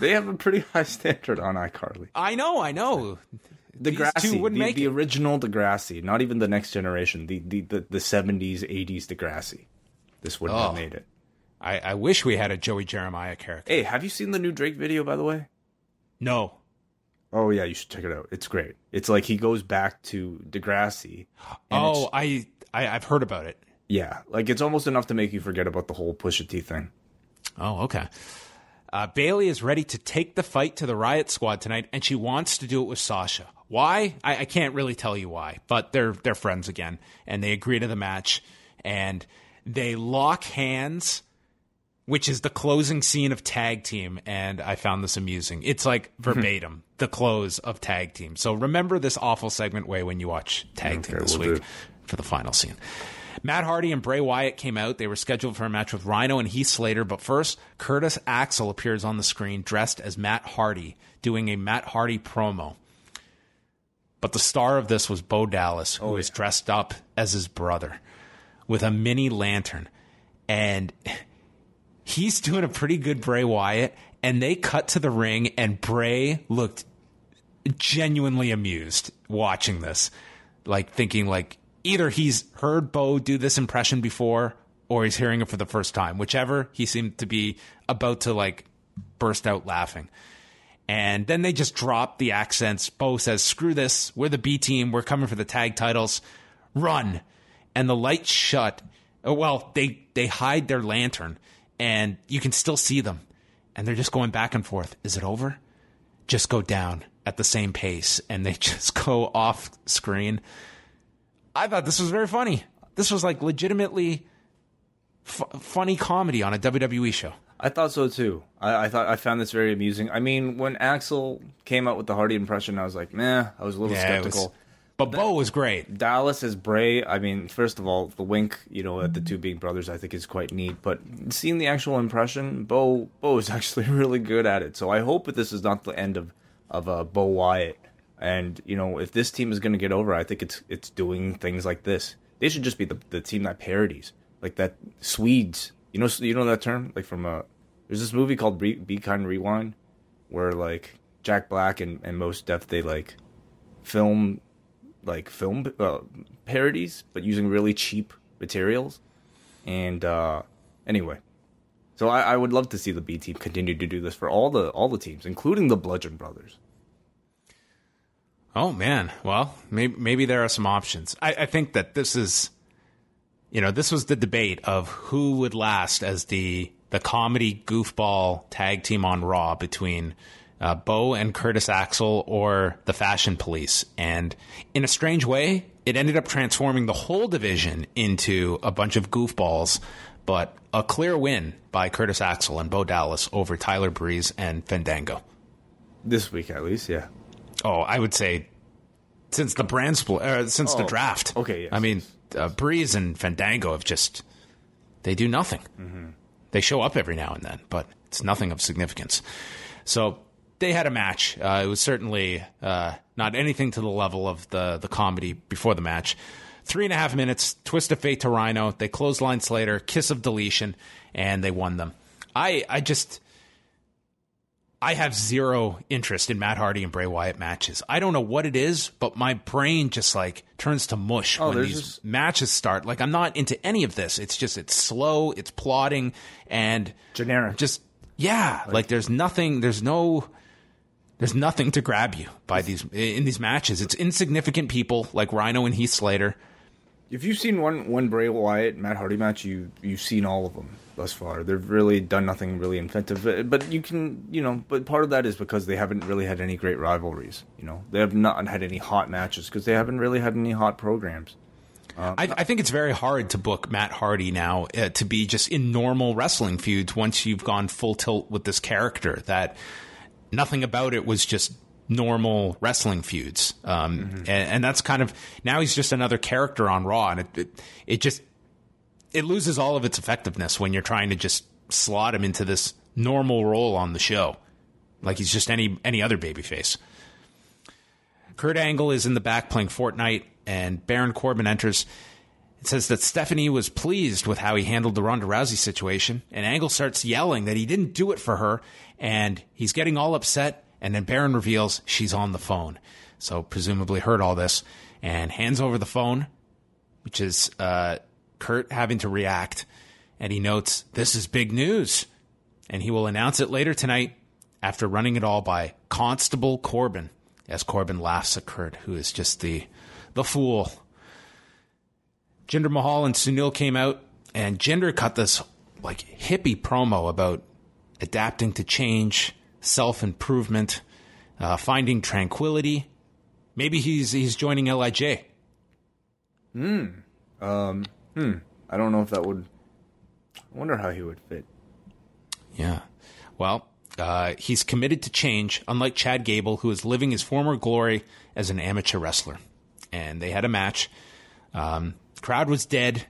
They have a pretty (laughs) high standard on iCarly. I know, I know. Degrassi, two wouldn't the, make the it. original Degrassi, not even the next generation, the the the, the 70s, 80s Degrassi. This wouldn't Oh. have made it. I, I wish we had a Joey Jeremiah character. Hey, have you seen the new Drake video, by the way? No. Oh yeah, you should check it out. It's great. It's like he goes back to Degrassi. Oh, I, I I've heard about it. yeah, like it's almost enough to make you forget about the whole Pusha T thing. Oh, okay. Uh, Bayley is ready to take the fight to the Riot Squad tonight, and she wants to do it with Sasha. Why? I, I can't really tell you why, but they're they're friends again, and they agree to the match, and they lock hands, which is the closing scene of Tag Team, and I found this amusing. It's like verbatim the close of Tag Team. So remember this awful segment way when you watch Tag Team this we'll week do. for the final scene. Matt Hardy and Bray Wyatt came out. They were scheduled for a match with Rhino and Heath Slater, but first, Curtis Axel appears on the screen dressed as Matt Hardy, doing a Matt Hardy promo. But the star of this was Bo Dallas, who oh, was dressed up as his brother with a mini lantern. And he's doing a pretty good Bray Wyatt. And they cut to the ring, and Bray looked genuinely amused watching this, like thinking like either he's heard Bo do this impression before or he's hearing it for the first time. Whichever, he seemed to be about to like burst out laughing. And then they just drop the accents. Bo says, "Screw this. We're the B team. We're coming for the tag titles. Run!" And the lights shut. Oh, Well, they they hide their lantern, and you can still see them. And they're just going back and forth. Is it over? just go down at the same pace and they (laughs) just go off screen. I thought this was very funny. This was like legitimately f- funny comedy on a WWE show. I thought so too. I, I, thought I found this very amusing. I mean, when Axel came out with the Hardy impression, I was like, meh. I was a little Yeah, it was- skeptical. But Bo was great. Dallas as Bray. I mean, first of all, the wink, you know, at the two being brothers, I think is quite neat. But seeing the actual impression, Bo Bo is (laughs) actually really good at it. So I hope that this is not the end of of uh, Bo Wyatt. And you know, if this team is going to get over, I think it's it's doing things like this. They should just be the the team that parodies, like that Swedes. You know, you know that term, like from uh There's this movie called Be, Be Kind Rewind, where like Jack Black and and Mos Def they like film like film uh, parodies, but using really cheap materials. And uh, anyway, so I, I would love to see the B team continue to do this for all the all the teams, including the Bludgeon Brothers. Oh man, well maybe maybe there are some options. I, I think that this is, you know, this was the debate of who would last as the the comedy goofball tag team on Raw between uh, Bo and Curtis Axel or the Fashion Police, and in a strange way, it ended up transforming the whole division into a bunch of goofballs. But a clear win by Curtis Axel and Bo Dallas over Tyler Breeze and Fandango. This week, at least, yeah. Oh, I would say since the brand split, uh, since the Oh, draft. okay, yes, I mean, uh, Breeze and Fandango have just they do nothing. Mm-hmm. They show up every now and then, but it's nothing of significance. So they had a match. Uh, it was certainly uh, not anything to the level of the the comedy before the match. Three and a half minutes, twist of fate to Rhino. They closed clothesline Slater, kiss of deletion, and they won them. I I just I have zero interest in Matt Hardy and Bray Wyatt matches. I don't know what it is, but my brain just like turns to mush Oh, when these just- matches start. Like I'm not into any of this. It's just it's slow, it's plodding, and Generic. Just yeah, like, there's nothing. There's no. There's nothing to grab you by these in these matches. It's insignificant people like Rhino and Heath Slater. If you've seen one one Bray Wyatt Matt Hardy match, you you've seen all of them thus far. They've really done nothing really inventive, but you can you know. But part of that is because they haven't really had any great rivalries. You know, they have not had any hot matches because they haven't really had any hot programs. I, I think it's very hard to book Matt Hardy now uh, to be just in normal wrestling feuds once you've gone full tilt with this character. That nothing about it was just normal wrestling feuds, um, and, and that's kind of now he's just another character on Raw, and it, it it just it loses all of its effectiveness when you're trying to just slot him into this normal role on the show, like he's just any any other babyface. Kurt Angle is in the back playing Fortnite, and Baron Corbin enters. It says that Stephanie was pleased with how he handled the Ronda Rousey situation, and Angle starts yelling that he didn't do it for her, and he's getting all upset. And then Baron reveals she's on the phone, so presumably heard all this, and hands over the phone, which is uh, Kurt having to react, and he notes this is big news, and he will announce it later tonight after running it all by Constable Corbin, as Corbin laughs at Kurt, who is just the the fool. Jinder Mahal and Sunil came out, and Jinder cut this like hippie promo about adapting to change, self improvement, uh, finding tranquility. Maybe he's he's joining Lij. Hmm. Um Hmm. I don't know if that would. I wonder how he would fit. Yeah. Well, uh, he's committed to change, unlike Chad Gable, who is living his former glory as an amateur wrestler. And they had a match. Um, crowd was dead.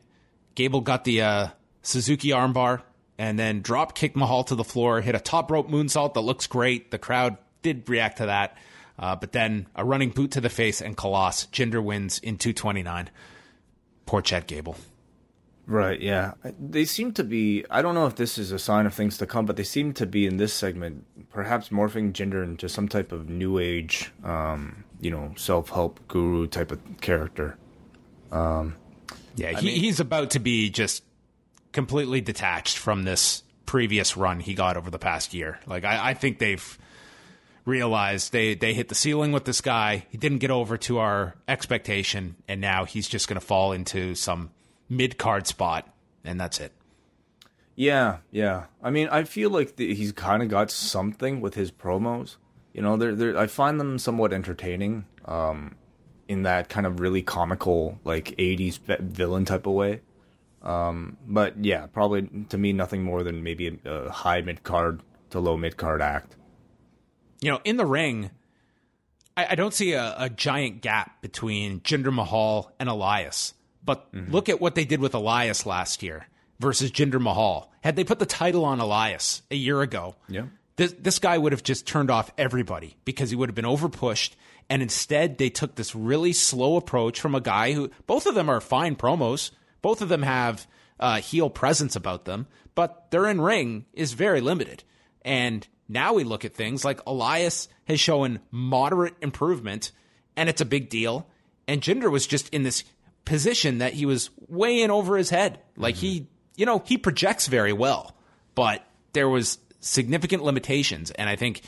Gable got the uh, Suzuki armbar and then drop kick Mahal to the floor, hit a top rope moonsault that looks great. The crowd did react to that. Uh, but then a running boot to the face and Khallas. Jinder wins in 229. Poor Chad Gable. Right, yeah. They seem to be. I don't know if this is a sign of things to come, but they seem to be in this segment, perhaps morphing Jinder into some type of new age, um, you know, self help guru type of character. Um, Yeah, he, he's about to be just completely detached from this previous run he got over the past year. Like I, I think they've realized they they hit the ceiling with this guy. He didn't get over to our expectation, and now he's just going to fall into some mid card spot, and that's it. Yeah, yeah. I mean, I feel like the, he's kind of got something with his promos, you know, they're, they're I find them somewhat entertaining. Um, in that kind of really comical, like '80s villain type of way. Um, but yeah, probably to me nothing more than maybe a, a high mid card to low mid card act. You know, in the ring, I, I don't see a, a, giant gap between Jinder Mahal and Elias. But mm-hmm. look at what they did with Elias last year versus Jinder Mahal. Had they put the title on Elias a year ago, yeah. this, this guy would have just turned off everybody because he would have been overpushed. And instead, they took this really slow approach from a guy who both of them are fine promos. Both of them have uh, heel presence about them, but their in ring is very limited. And now we look at things like Elias has shown moderate improvement, and it's a big deal. And Jinder was just in this position that he was way in over his head. Like mm-hmm. he, you know, he projects very well, but there was significant limitations. And I think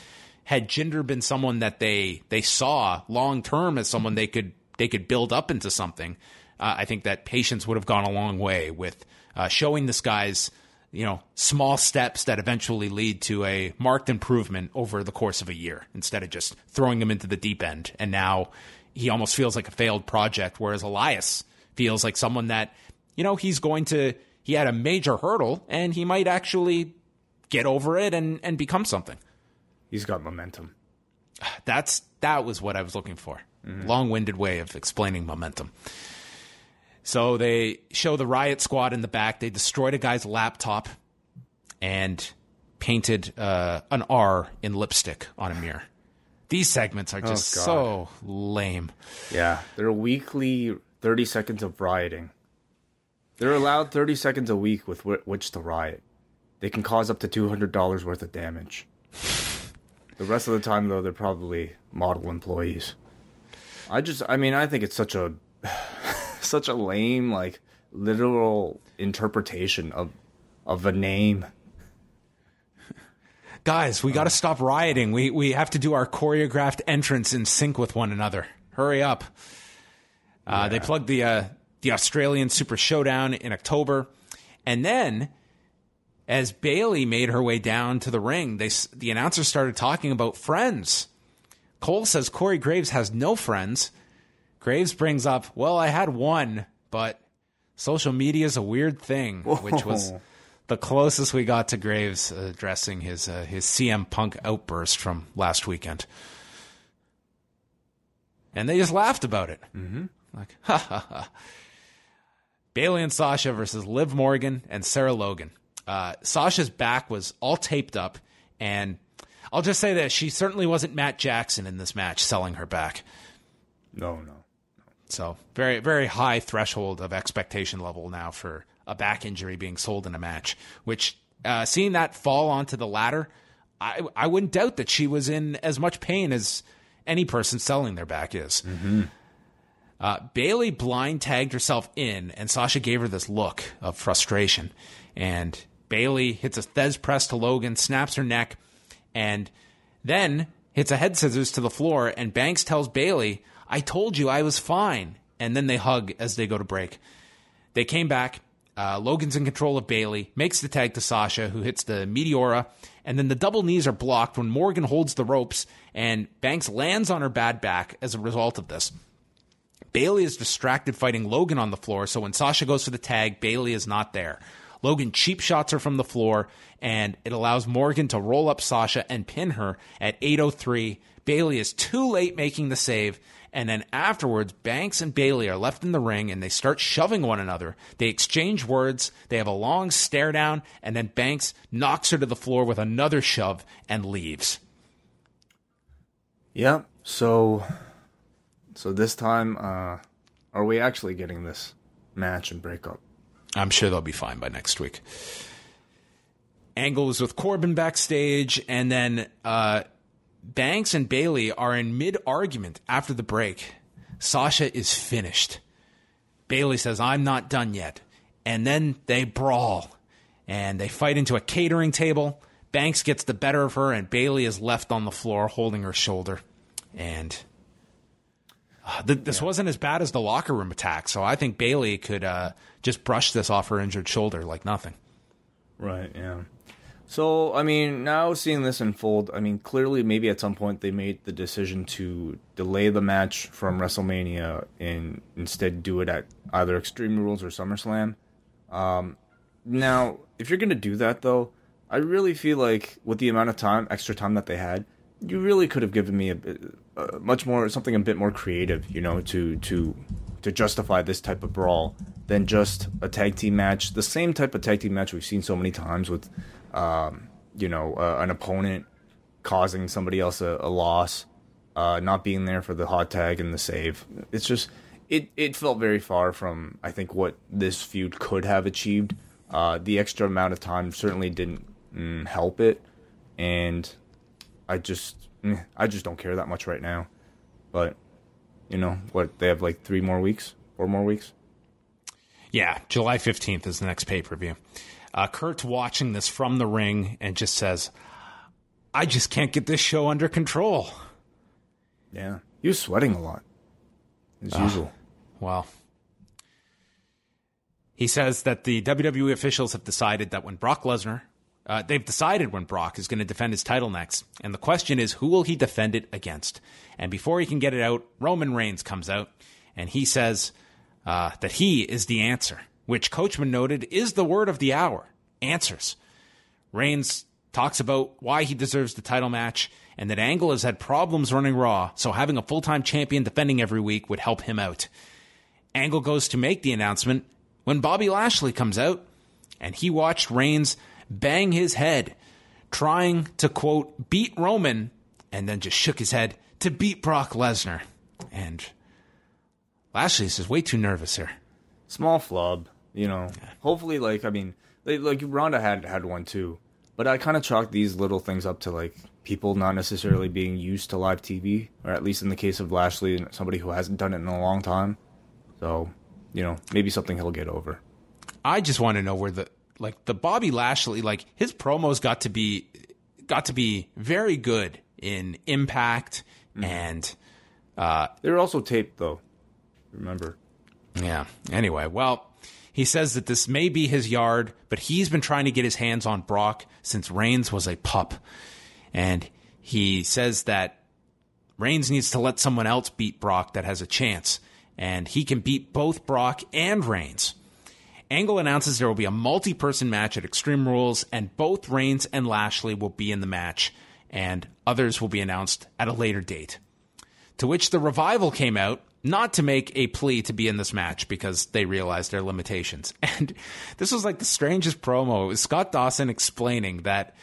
had Jinder been someone that they they saw long term as someone they could they could build up into something, uh, I think that patience would have gone a long way with uh, showing this guy's you know small steps that eventually lead to a marked improvement over the course of a year instead of just throwing him into the deep end. And now he almost feels like a failed project, whereas Elias feels like someone that you know he's going to he had a major hurdle and he might actually get over it and and become something. He's got momentum. (sighs) That's that was what I was looking for. Mm-hmm. Long-winded way of explaining momentum. So they show the riot squad in the back. They destroyed a guy's laptop and painted uh, an R in lipstick on a mirror. These segments are just oh, so lame. Yeah, they're weekly 30 seconds of rioting. They're allowed 30 seconds a week with which to riot. They can cause up to $200 worth of damage. The rest of the time, though, they're probably model employees. I just, I mean, I think it's such a, such a lame, like, literal interpretation of, of a name. Guys, we got to stop rioting. We we have to do our choreographed entrance in sync with one another. Hurry up! Uh, yeah. They plugged the uh, the Australian Super Showdown in October, and then as Bayley made her way down to the ring, they the announcer started talking about friends. Cole says Corey Graves has no friends. Graves brings up, "Well, I had one, but social media is a weird thing," Whoa. which was the closest we got to Graves addressing his uh, his CM Punk outburst from last weekend. And they just laughed about it. Mm-hmm. Like, (laughs) ha ha ha. Bayley and Sasha versus Liv Morgan and Sarah Logan. Uh, Sasha's back was all taped up, and I'll just say that she certainly wasn't Matt Jackson in this match selling her back. No, no. So very, very high threshold of expectation level now for a back injury being sold in a match. Which uh, seeing that fall onto the ladder, I I wouldn't doubt that she was in as much pain as any person selling their back is. Mm-hmm. Uh, Bayley blind tagged herself in, and Sasha gave her this look of frustration. And Bayley hits a Thesz press to Logan, snaps her neck, and then hits a head scissors to the floor. And Banks tells Bayley, I told you I was fine. And then they hug as they go to break. They came back. Uh, Logan's in control of Bayley, makes the tag to Sasha, who hits the Meteora, and then the double knees are blocked when Morgan holds the ropes, and Banks lands on her bad back as a result of this. Bayley is distracted fighting Logan on the floor, so when Sasha goes for the tag, Bayley is not there. Logan cheap shots her from the floor, and it allows Morgan to roll up Sasha and pin her at 803. Bayley is too late making the save, and then afterwards, Banks and Bayley are left in the ring and they start shoving one another. They exchange words, they have a long stare down, and then Banks knocks her to the floor with another shove and leaves. Yeah, so so this time, uh, are we actually getting this match and breakup? I'm sure they'll be fine by next week. Angle is with Corbin backstage, and then uh, Banks and Bayley are in mid argument after the break. Sasha is finished. Bayley says, I'm not done yet. And then they brawl and they fight into a catering table. Banks gets the better of her, and Bayley is left on the floor holding her shoulder. And uh, th- this yeah. wasn't as bad as the locker room attack, so I think Bayley could uh, just brush this off her injured shoulder like nothing. Right. Yeah. So, I mean, now seeing this unfold, I mean, clearly maybe at some point they made the decision to delay the match from WrestleMania and instead do it at either Extreme Rules or SummerSlam. Um, now, if you're going to do that, though, I really feel like with the amount of time, extra time that they had, you really could have given me a, a much more something a bit more creative, you know, to to to justify this type of brawl than just a tag team match. The same type of tag team match we've seen so many times with, um, you know, uh, an opponent causing somebody else a, a loss, uh, not being there for the hot tag and the save. It's just it it felt very far from I think what this feud could have achieved. Uh, the extra amount of time certainly didn't mm, help it, and I just mm, I just don't care that much right now. But you know what? They have like three more weeks, four more weeks. Yeah, July 15th is the next pay per view. Uh, Kurt's watching this from the ring and just says, I just can't get this show under control. Yeah. He was sweating a lot, as uh, usual. Well, he says that the WWE officials have decided that when Brock Lesnar, uh, they've decided when Brock is going to defend his title next. And the question is, who will he defend it against? And before he can get it out, Roman Reigns comes out and he says, uh, that he is the answer, which Coachman noted is the word of the hour answers. Reigns talks about why he deserves the title match and that Angle has had problems running Raw, so having a full time champion defending every week would help him out. Angle goes to make the announcement when Bobby Lashley comes out and he watched Reigns bang his head, trying to quote, beat Roman, and then just shook his head to beat Brock Lesnar. And Lashley's is way too nervous here. Small flub, you know. Yeah. Hopefully, like I mean, they, like Ronda had had one too, but I kind of chalk these little things up to like people not necessarily being used to live TV, or at least in the case of Lashley, somebody who hasn't done it in a long time. So, you know, maybe something he'll get over. I just want to know where the like the Bobby Lashley like his promos got to be got to be very good in Impact mm-hmm. and uh, they're also taped though remember. Yeah. Anyway, well, he says that this may be his yard, but he's been trying to get his hands on Brock since Reigns was a pup. And he says that Reigns needs to let someone else beat Brock that has a chance. And he can beat both Brock and Reigns. Angle announces there will be a multi person match at Extreme Rules, and both Reigns and Lashley will be in the match, and others will be announced at a later date. To which the revival came out not to make a plea to be in this match because they realized their limitations. (laughs) And this was like the strangest promo. It was Scott Dawson explaining that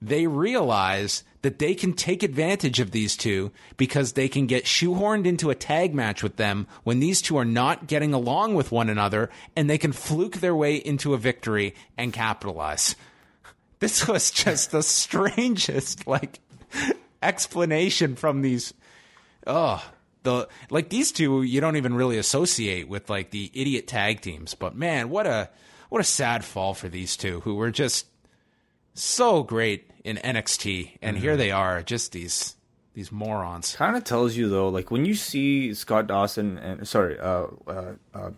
they realize that they can take advantage of these two because they can get shoehorned into a tag match with them when these two are not getting along with one another and they can fluke their way into a victory and capitalize. (laughs) This was just the (laughs) strangest like explanation from these oh the like these two you don't even really associate with like the idiot tag teams but man what a what a sad fall for these two who were just so great in NXT and mm-hmm. here they are just these these morons kind of tells you though like when you see Scott Dawson and sorry uh uh, uh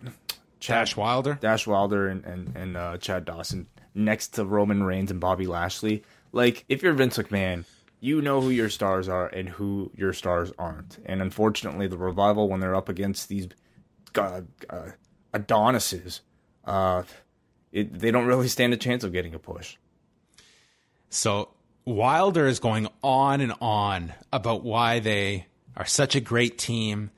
Chad, Dash Wilder Dash Wilder and and, and uh, Chad Dawson next to Roman Reigns and Bobby Lashley like if you're Vince McMahon you know who your stars are and who your stars aren't. And unfortunately, the revival when they're up against these uh, uh, Adonises, uh, it, they don't really stand a chance of getting a push. So Wilder is going on and on about why they are such a great team.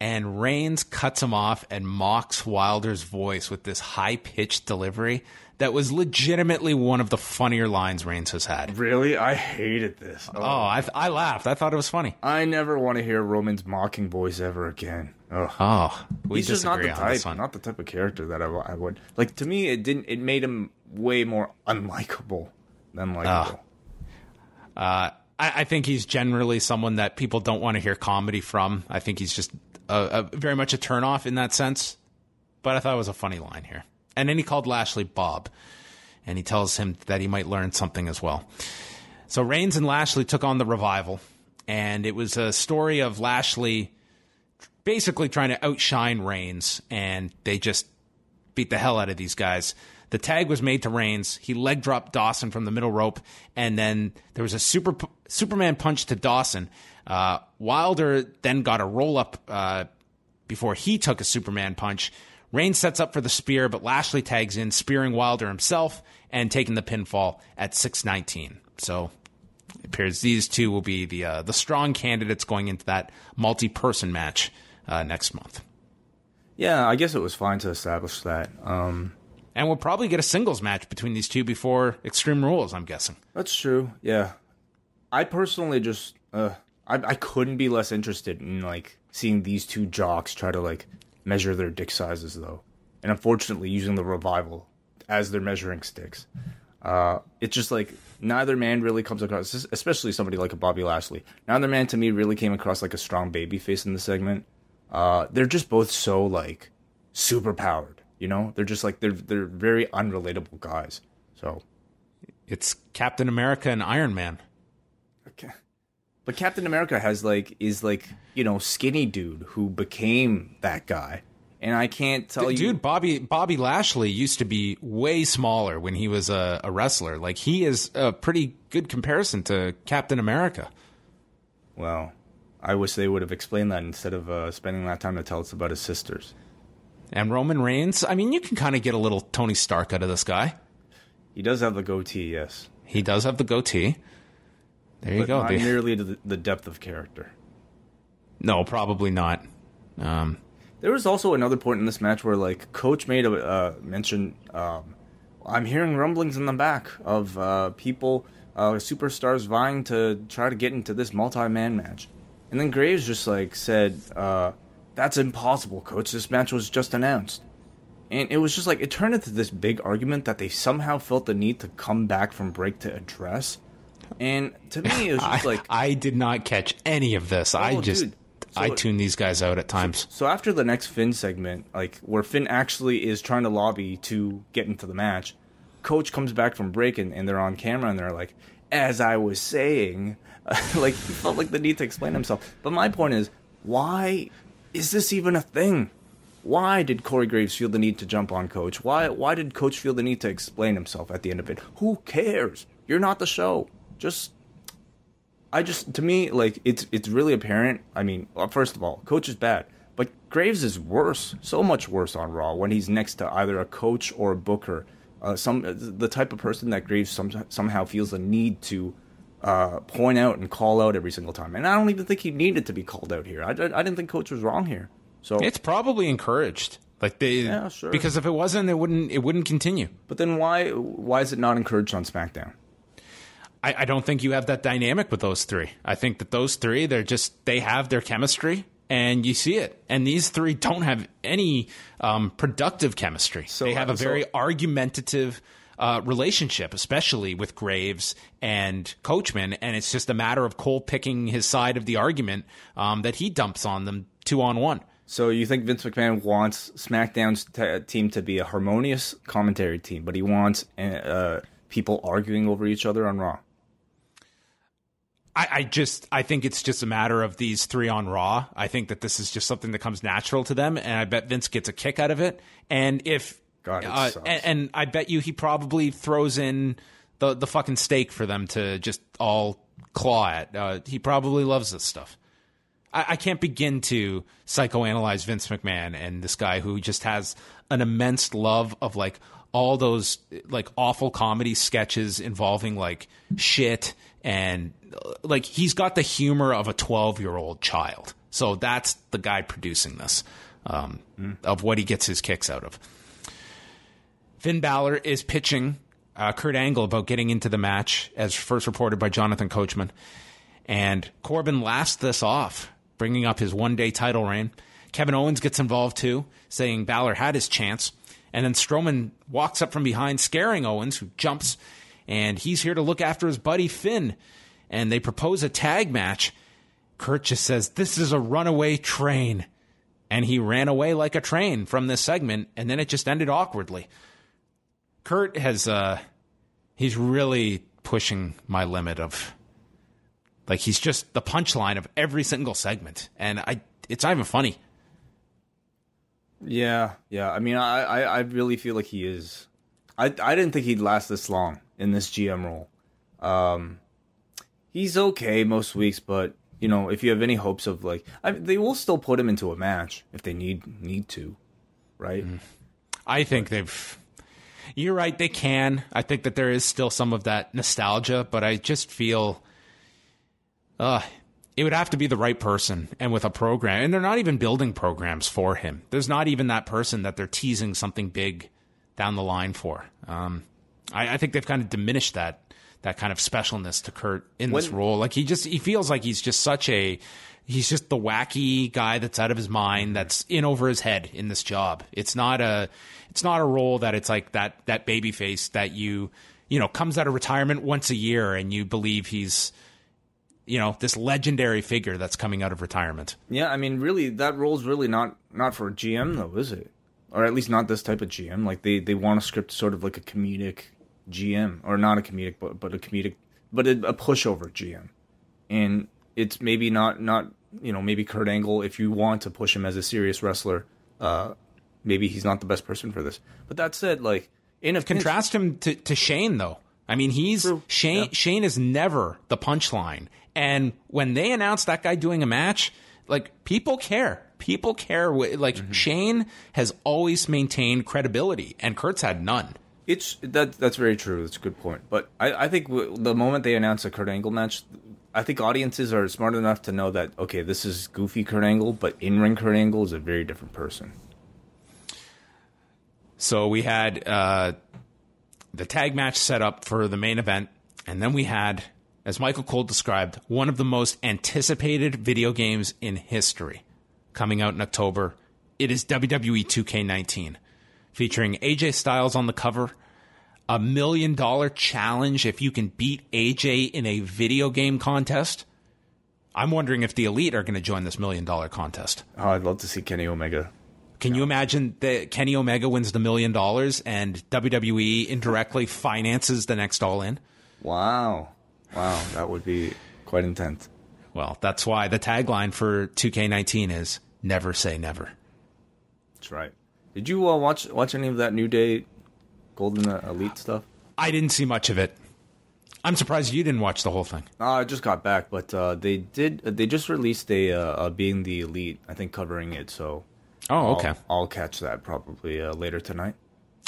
And Reigns cuts him off and mocks Wilder's voice with this high pitched delivery that was legitimately one of the funnier lines Reigns has had. Really? I hated this. Oh, oh I, I laughed. I thought it was funny. I never want to hear Roman's mocking voice ever again. Ugh. Oh, we He's just not the type, not the type of character that I, I, would like. To me, it didn't. It made him way more unlikable than likable. Uh, uh, I, I, think he's generally someone that people don't want to hear comedy from. I think he's just a, a, very much a turnoff in that sense. But I thought it was a funny line here. And then he called Lashley Bob, and he tells him that he might learn something as well. So Reigns and Lashley took on the revival, and it was a story of Lashley basically trying to outshine Reigns, and they just beat the hell out of these guys. The tag was made to Reigns. He leg dropped Dawson from the middle rope, and then there was a super Superman punch to Dawson. Uh, Wilder then got a roll up uh, before he took a Superman punch. Reigns sets up for the spear, but Lashley tags in, spearing Wilder himself and taking the pinfall at 619. So it appears these two will be the uh, the strong candidates going into that multi person match uh, next month. Yeah, I guess it was fine to establish that. Um, and we'll probably get a singles match between these two before Extreme Rules, I'm guessing. That's true. Yeah. I personally just uh I I couldn't be less interested in like seeing these two jocks try to like measure their dick sizes though. And unfortunately using the revival as their measuring sticks. Uh it's just like neither man really comes across especially somebody like a Bobby Lashley. Neither man to me really came across like a strong baby face in the segment. Uh they're just both so like super powered you know, they're just like they're they're very unrelatable guys. So it's Captain America and Iron Man. But Captain America has like is like, you know, skinny dude who became that guy. And I can't tell dude, you Dude, Bobby Bobby Lashley used to be way smaller when he was a, a wrestler. Like he is a pretty good comparison to Captain America. Well, I wish they would have explained that instead of uh, spending that time to tell us about his sisters. And Roman Reigns, I mean, you can kind of get a little Tony Stark out of this guy. He does have the goatee, yes. He does have the goatee. There you but go. Not nearly the, the depth of character. No, probably not. Um, there was also another point in this match where, like, Coach made a uh, mention. Um, I'm hearing rumblings in the back of uh, people, uh, superstars vying to try to get into this multi-man match, and then Graves just like said, uh, that's impossible, coach. This match was just announced. And it was just like, it turned into this big argument that they somehow felt the need to come back from break to address. And to me, it was (laughs) just I, like. I did not catch any of this. Oh, I just. Dude. So, I tune these guys out at times. So, so, after the next Finn segment, like where Finn actually is trying to lobby to get into the match, Coach comes back from break and, and they're on camera and they're like, "As I was saying," (laughs) like he felt like the need to explain himself. But my point is, why is this even a thing? Why did Corey Graves feel the need to jump on Coach? Why why did Coach feel the need to explain himself at the end of it? Who cares? You're not the show. Just I just to me like it's it's really apparent. I mean, well, first of all, Coach is bad, but Graves is worse, so much worse on Raw when he's next to either a coach or a booker. Uh, some the type of person that Graves some, somehow feels the need to uh, point out and call out every single time. And I don't even think he needed to be called out here. I, I, I didn't think coach was wrong here. So it's probably encouraged. Like they, yeah, sure. Because if it wasn't, it wouldn't. It wouldn't continue. But then why? Why is it not encouraged on SmackDown? I, I don't think you have that dynamic with those three. I think that those three, they're just they have their chemistry, and you see it. And these three don't have any um, productive chemistry. So, they have a very so, argumentative uh, relationship, especially with Graves and Coachman, and it's just a matter of Cole picking his side of the argument um, that he dumps on them two on one. So you think Vince McMahon wants SmackDown's t- team to be a harmonious commentary team, but he wants uh, people arguing over each other on Raw? I, I, just I think it's just a matter of these three on Raw. I think that this is just something that comes natural to them, and I bet Vince gets a kick out of it. And if God, uh, and, and, I bet you he probably throws in the the fucking steak for them to just all claw at. Uh, he probably loves this stuff. I, I, can't begin to psychoanalyze Vince McMahon and this guy who just has an immense love of like all those like awful comedy sketches involving like shit and like he's got the humor of a 12 year old child. So that's the guy producing this um, mm. of what he gets his kicks out of. Finn Balor is pitching uh, Kurt Angle about getting into the match, as first reported by Jonathan Coachman. And Corbin laughs this off, bringing up his one day title reign. Kevin Owens gets involved too, saying Balor had his chance. And then Strowman walks up from behind, scaring Owens, who jumps, and he's here to look after his buddy Finn. And they propose a tag match. Kurt just says, This is a runaway train. And he ran away like a train from this segment, and then it just ended awkwardly. Kurt has uh he's really pushing my limit of like he's just the punchline of every single segment and I it's not even funny. Yeah, yeah. I mean, I, I, I really feel like he is I I didn't think he'd last this long in this GM role. Um, he's okay most weeks, but you know, if you have any hopes of like, I, they will still put him into a match if they need need to, right? Mm-hmm. I think they've. You're right. They can. I think that there is still some of that nostalgia, but I just feel, uh, it would have to be the right person and with a program. And they're not even building programs for him. There's not even that person that they're teasing something big down the line for. Um, I, I think they've kind of diminished that that kind of specialness to Kurt in this role. Like he just he feels like he's just such a he's just the wacky guy that's out of his mind that's in over his head in this job. It's not a it's not a role that it's like that that baby face that you you know comes out of retirement once a year and you believe he's you know this legendary figure that's coming out of retirement. Yeah, I mean, really, that role's really not not for a GM though, is it? Or at least not this type of GM. Like they they want a script sort of like a comedic GM, or not a comedic, but but a comedic, but a, a pushover GM. And it's maybe not not you know maybe Kurt Angle if you want to push him as a serious wrestler, uh, maybe he's not the best person for this. But that said, like in a pinch- Contrast him to, to Shane though. I mean, he's True. Shane. Yeah. Shane is never the punchline. And when they announced that guy doing a match, like people care. People care. Like Mm-hmm. Shane has always maintained credibility, and Kurt's had none. It's that that's very true. That's a good point. But I, I think w- the moment they announce a Kurt Angle match, I think audiences are smart enough to know that okay, this is goofy Kurt Angle, but in ring Kurt Angle is a very different person. So we had uh, the tag match set up for the main event, and then we had, as Michael Cole described, one of the most anticipated video games in history coming out in October. It is WWE 2K19, featuring AJ Styles on the cover. A million dollar challenge if you can beat AJ in a video game contest. I'm wondering if the Elite are going to join this million dollar contest. Oh, I'd love to see Kenny Omega. Can you imagine that Kenny Omega wins the million dollars and WWE indirectly finances the next All In? Wow, wow, that would be quite intense. Well, that's why the tagline for 2K19 is "Never say never." That's right. Did you uh, watch watch any of that New Day Golden uh, Elite stuff? I didn't see much of it. I'm surprised you didn't watch the whole thing. Uh, I just got back, but uh, they did. They just released a uh, uh, being the elite. I think covering it. So Oh, I'll- okay. I'll, catch that probably uh, later tonight.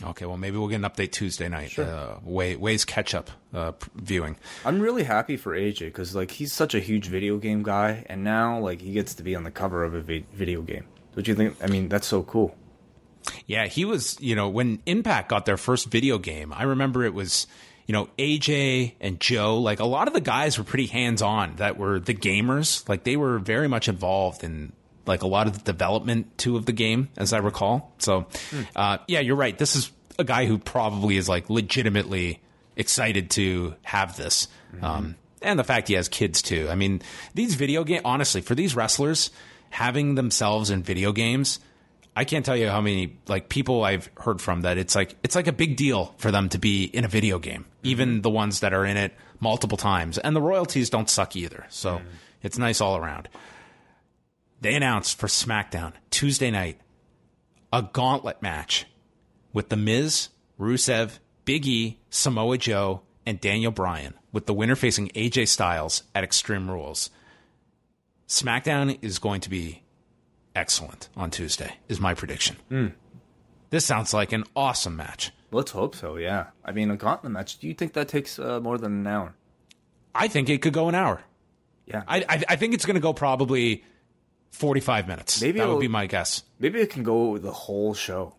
Okay, well, maybe we'll get an update Tuesday night. Uh, Wai, Wai's catch up uh, viewing. I'm really happy for AJ because like he's such a huge video game guy, and now like he gets to be on the cover of a vi- video game. Don't you think? I mean, that's so cool. Yeah, he was, you know, when Impact got their first video game, I remember it was, you know, AJ and Joe, like a lot of the guys were pretty hands on that were the gamers. Like they were very much involved in like a lot of the development too of the game, as I recall. So, uh, yeah, you're right. This is a guy who probably is like legitimately excited to have this. Um, and the fact he has kids too. I mean, these video game, honestly, for these wrestlers having themselves in video games, I can't tell you how many like people I've heard from that it's like it's like a big deal for them to be in a video game, even mm-hmm. the ones that are in it multiple times, and the royalties don't suck either. So it's nice all around. They announced for SmackDown Tuesday night a gauntlet match with The Miz, Rusev, Big E, Samoa Joe, and Daniel Bryan, with the winner facing AJ Styles at Extreme Rules. SmackDown is going to be excellent on Tuesday, is my prediction. This sounds like an awesome match. Let's hope so. Yeah. I mean, a gauntlet match. Do you think that takes uh, more than an hour? I think it could go an hour. Yeah. I I, I think it's going to go probably forty five minutes. Maybe that would be my guess. Maybe it can go the whole show.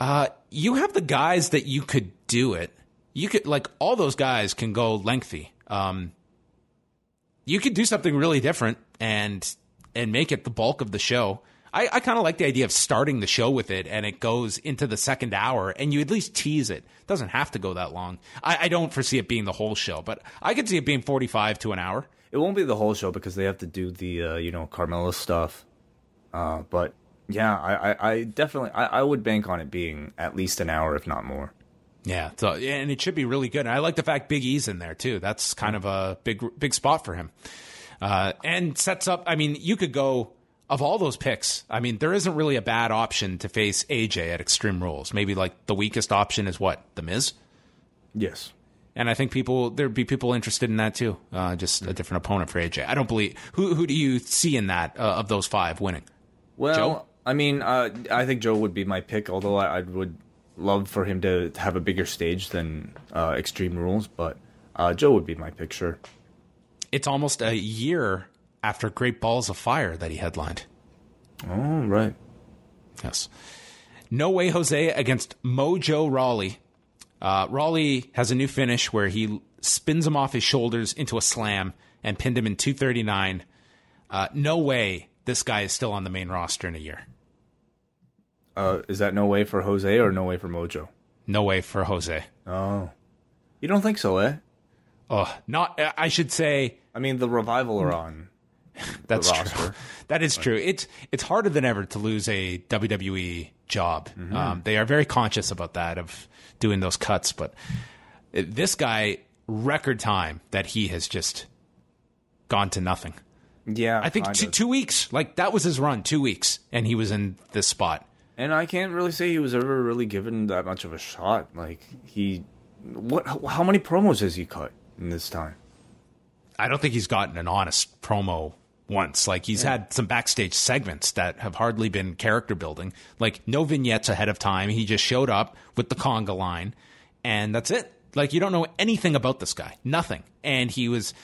Uh, you have the guys that you could do it. You could like all those guys can go lengthy. Um, you could do something really different and and make it the bulk of the show. I, I kind of like the idea of starting the show with it and it goes into the second hour and you at least tease it. It doesn't have to go that long. I, I don't foresee it being the whole show, but I could see it being 45 to an hour. It won't be the whole show because they have to do the uh, you know Carmella stuff. Uh, but yeah, I, I, I definitely I, I would bank on it being at least an hour, if not more. Yeah, so and it should be really good. And I like the fact Big E's in there too. That's kind of a big big spot for him, uh, and sets up. I mean, you could go of all those picks, I mean, there isn't really a bad option to face AJ at Extreme Rules. Maybe like the weakest option is what the Miz. Yes. And I think people there'd be people interested in that too. Uh, just a different opponent for AJ. I don't believe who who do you see in that uh, of those five winning? Well, Joe? I mean, uh, I think Joe would be my pick, although I, I would love for him to have a bigger stage than uh, Extreme Rules, but uh, Joe would be my pick, sure. It's almost a year after Great Balls of Fire that he headlined. Oh, right. Yes. No way, Jose against Mojo Rawley. Uh, Rawley has a new finish where he spins him off his shoulders into a slam and pinned him in 239. Uh, no way this guy is still on the main roster in a year. Uh, is that no way for Jose or no way for Mojo? No way for Jose. Oh. You don't think so, eh? Oh, not. Uh, I should say I mean, the Revival are on. (laughs) that's true. (laughs) That is true. It's it's harder than ever to lose a WWE job. Mm-hmm. Um, they are very conscious about that of doing those cuts. But uh, this guy, record time that he has just gone to nothing. Yeah, I think two, two weeks. Like that was his run. Two weeks, and he was in this spot. And I can't really say he was ever really given that much of a shot. Like he, what? How many promos has he cut in this time? I don't think he's gotten an honest promo once. Like he's had some backstage segments that have hardly been character building. Like no vignettes ahead of time. He just showed up with the conga line, and that's it. Like you don't know anything about this guy, nothing. And he was,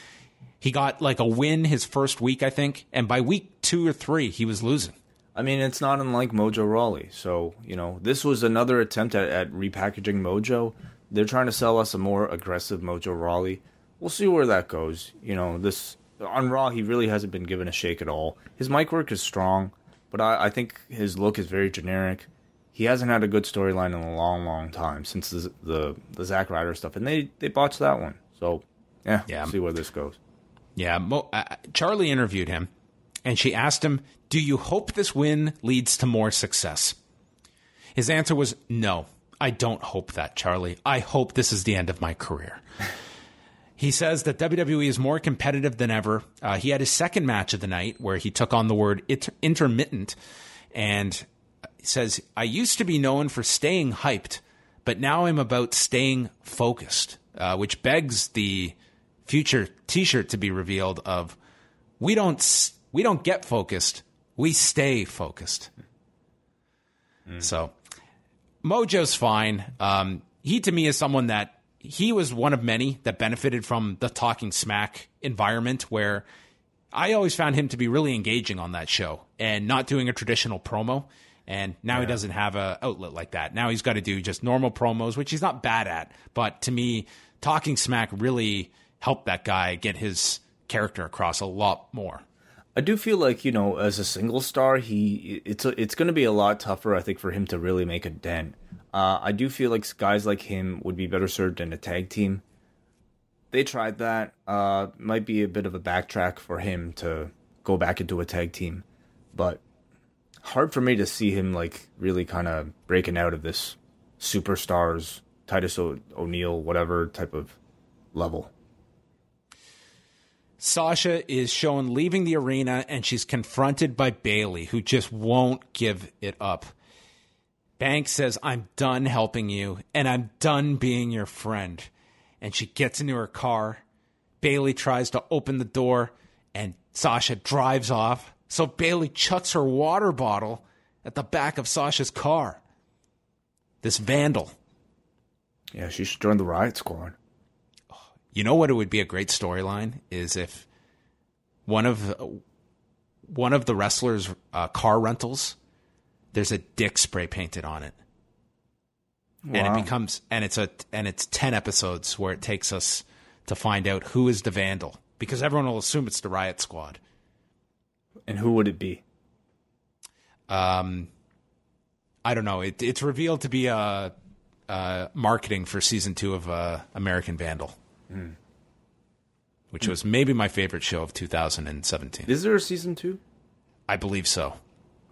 he got like a win his first week, I think, and by week two or three, he was losing. I mean, it's not unlike Mojo Rawley. So, you know, this was another attempt at, at repackaging Mojo. They're trying to sell us a more aggressive Mojo Rawley. We'll see where that goes. You know, this on Raw, he really hasn't been given a shake at all. His mic work is strong, but I, I think his look is very generic. He hasn't had a good storyline in a long, long time since the the, the Zack Ryder stuff, and they they botched that one. So, yeah, Yeah. we'll see where this goes. Yeah, Mo, uh, Charlie interviewed him, and she asked him, "Do you hope this win leads to more success?" His answer was, "No, I don't hope that, Charlie. I hope this is the end of my career." he says that WWE is more competitive than ever. Uh, he had his second match of the night where he took on the word it- intermittent, and says, "I used to be known for staying hyped, but now I'm about staying focused," uh, which begs the future T-shirt to be revealed of we don't s- we don't get focused, we stay focused. So Mojo's fine. Um, he to me is someone that he was one of many that benefited from the talking smack environment where I always found him to be really engaging on that show and not doing a traditional promo. And now he doesn't have a outlet like that. Now he's got to do just normal promos, which he's not bad at. But to me, talking smack really helped that guy get his character across a lot more. I do feel like you know, as a single star, he it's a, it's going to be a lot tougher, I think, for him to really make a dent. Uh, I do feel like guys like him would be better served in a tag team. They tried that. Uh, might be a bit of a backtrack for him to go back into a tag team, but hard for me to see him like really kind of breaking out of this superstars Titus o- O'Neil whatever type of level. Sasha is shown leaving the arena and she's confronted by Bayley, who just won't give it up. Banks says, I'm done helping you and I'm done being your friend. And she gets into her car. Bayley tries to open the door and Sasha drives off. So Bayley chucks her water bottle at the back of Sasha's car. This vandal. Yeah, she should join the Riot Squad. You know what it would be a great storyline is if one of one of the wrestlers' uh, car rentals there's a dick spray painted on it, and it becomes and it's a and it's ten episodes where it takes us to find out who is the vandal because everyone will assume it's the Riot Squad. And who would it be? Um, I don't know. It, it's revealed to be uh, marketing for season two of uh, American Vandal, which was maybe my favorite show of 2017. Is there a season two? I believe so.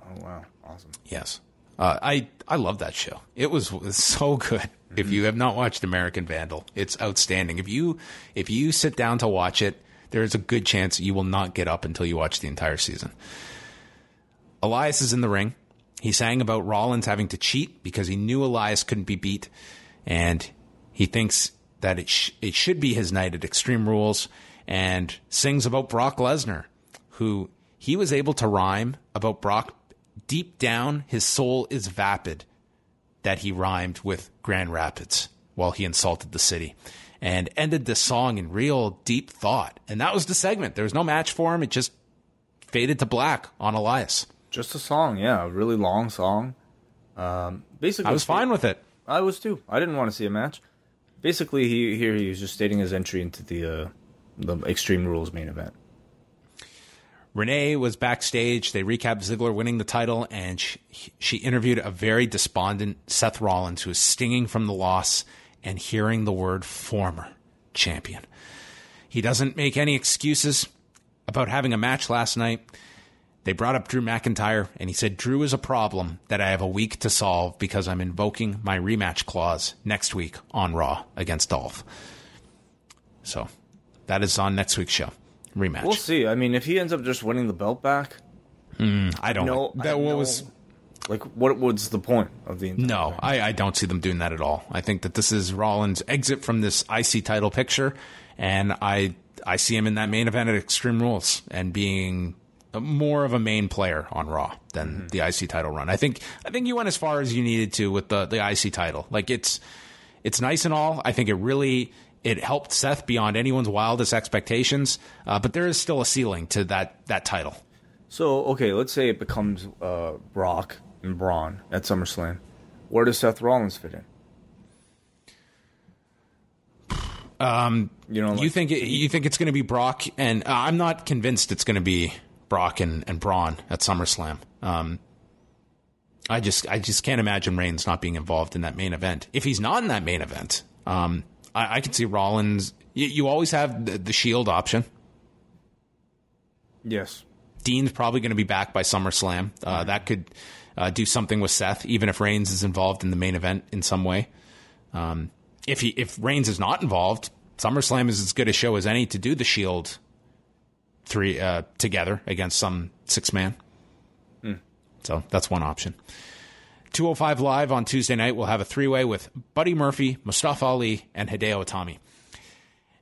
Oh wow, awesome. Yes. Uh, I I love that show. It was, was so good. If you have not watched American Vandal, it's outstanding. If you if you sit down to watch it, there is a good chance you will not get up until you watch the entire season. Elias is in the ring. He sang about Rollins having to cheat because he knew Elias couldn't be beat, and he thinks that it sh- it should be his night at Extreme Rules, and sings about Brock Lesnar, who he was able to rhyme about Brock. Deep down, his soul is vapid that he rhymed with Grand Rapids while he insulted the city and ended the song in real deep thought. And that was the segment. There was no match for him. It just faded to black on Elias. Just a song, yeah, a really long song. Um, basically, I was fine with it. I was too. I didn't want to see a match. Basically, he here he was just stating his entry into the uh, the Extreme Rules main event. Renee was backstage. They recapped Ziggler winning the title, and she, she interviewed a very despondent Seth Rollins, who was stinging from the loss and hearing the word former champion. He doesn't make any excuses about having a match last night. They brought up Drew McIntyre, and he said, Drew is a problem that I have a week to solve because I'm invoking my rematch clause next week on Raw against Dolph. So that is on next week's show. Rematch. We'll see. I mean, if he ends up just winning the belt back, hmm, I don't no, know. That what was like what was the point of the No. I, I don't see them doing that at all. I think that this is Rollins' exit from this IC title picture, and I I see him in that main event at Extreme Rules and being more of a main player on Raw than the IC title run. I think I think you went as far as you needed to with the the IC title. Like it's it's nice and all. I think it really it helped Seth beyond anyone's wildest expectations, uh, but there is still a ceiling to that that title. So okay, let's say it becomes uh, Brock and Braun at SummerSlam. Where does Seth Rollins fit in? Um, you know, you think it, you think it's going to be Brock, and uh, I'm not convinced it's going to be Brock and, and Braun at SummerSlam. Um, I just I just can't imagine Reigns not being involved in that main event. If he's not in that main event, um, I, I can see Rollins. You, you always have the, the Shield option. yes, Dean's probably going to be back by SummerSlam. Uh, That could uh, do something with Seth, even if Reigns is involved in the main event in some way. Um, if he if Reigns is not involved, SummerSlam is as good a show as any to do the Shield three uh, together against some six man. So that's one option. 205 Live on Tuesday night, we'll have a three way with Buddy Murphy, Mustafa Ali, and Hideo Itami.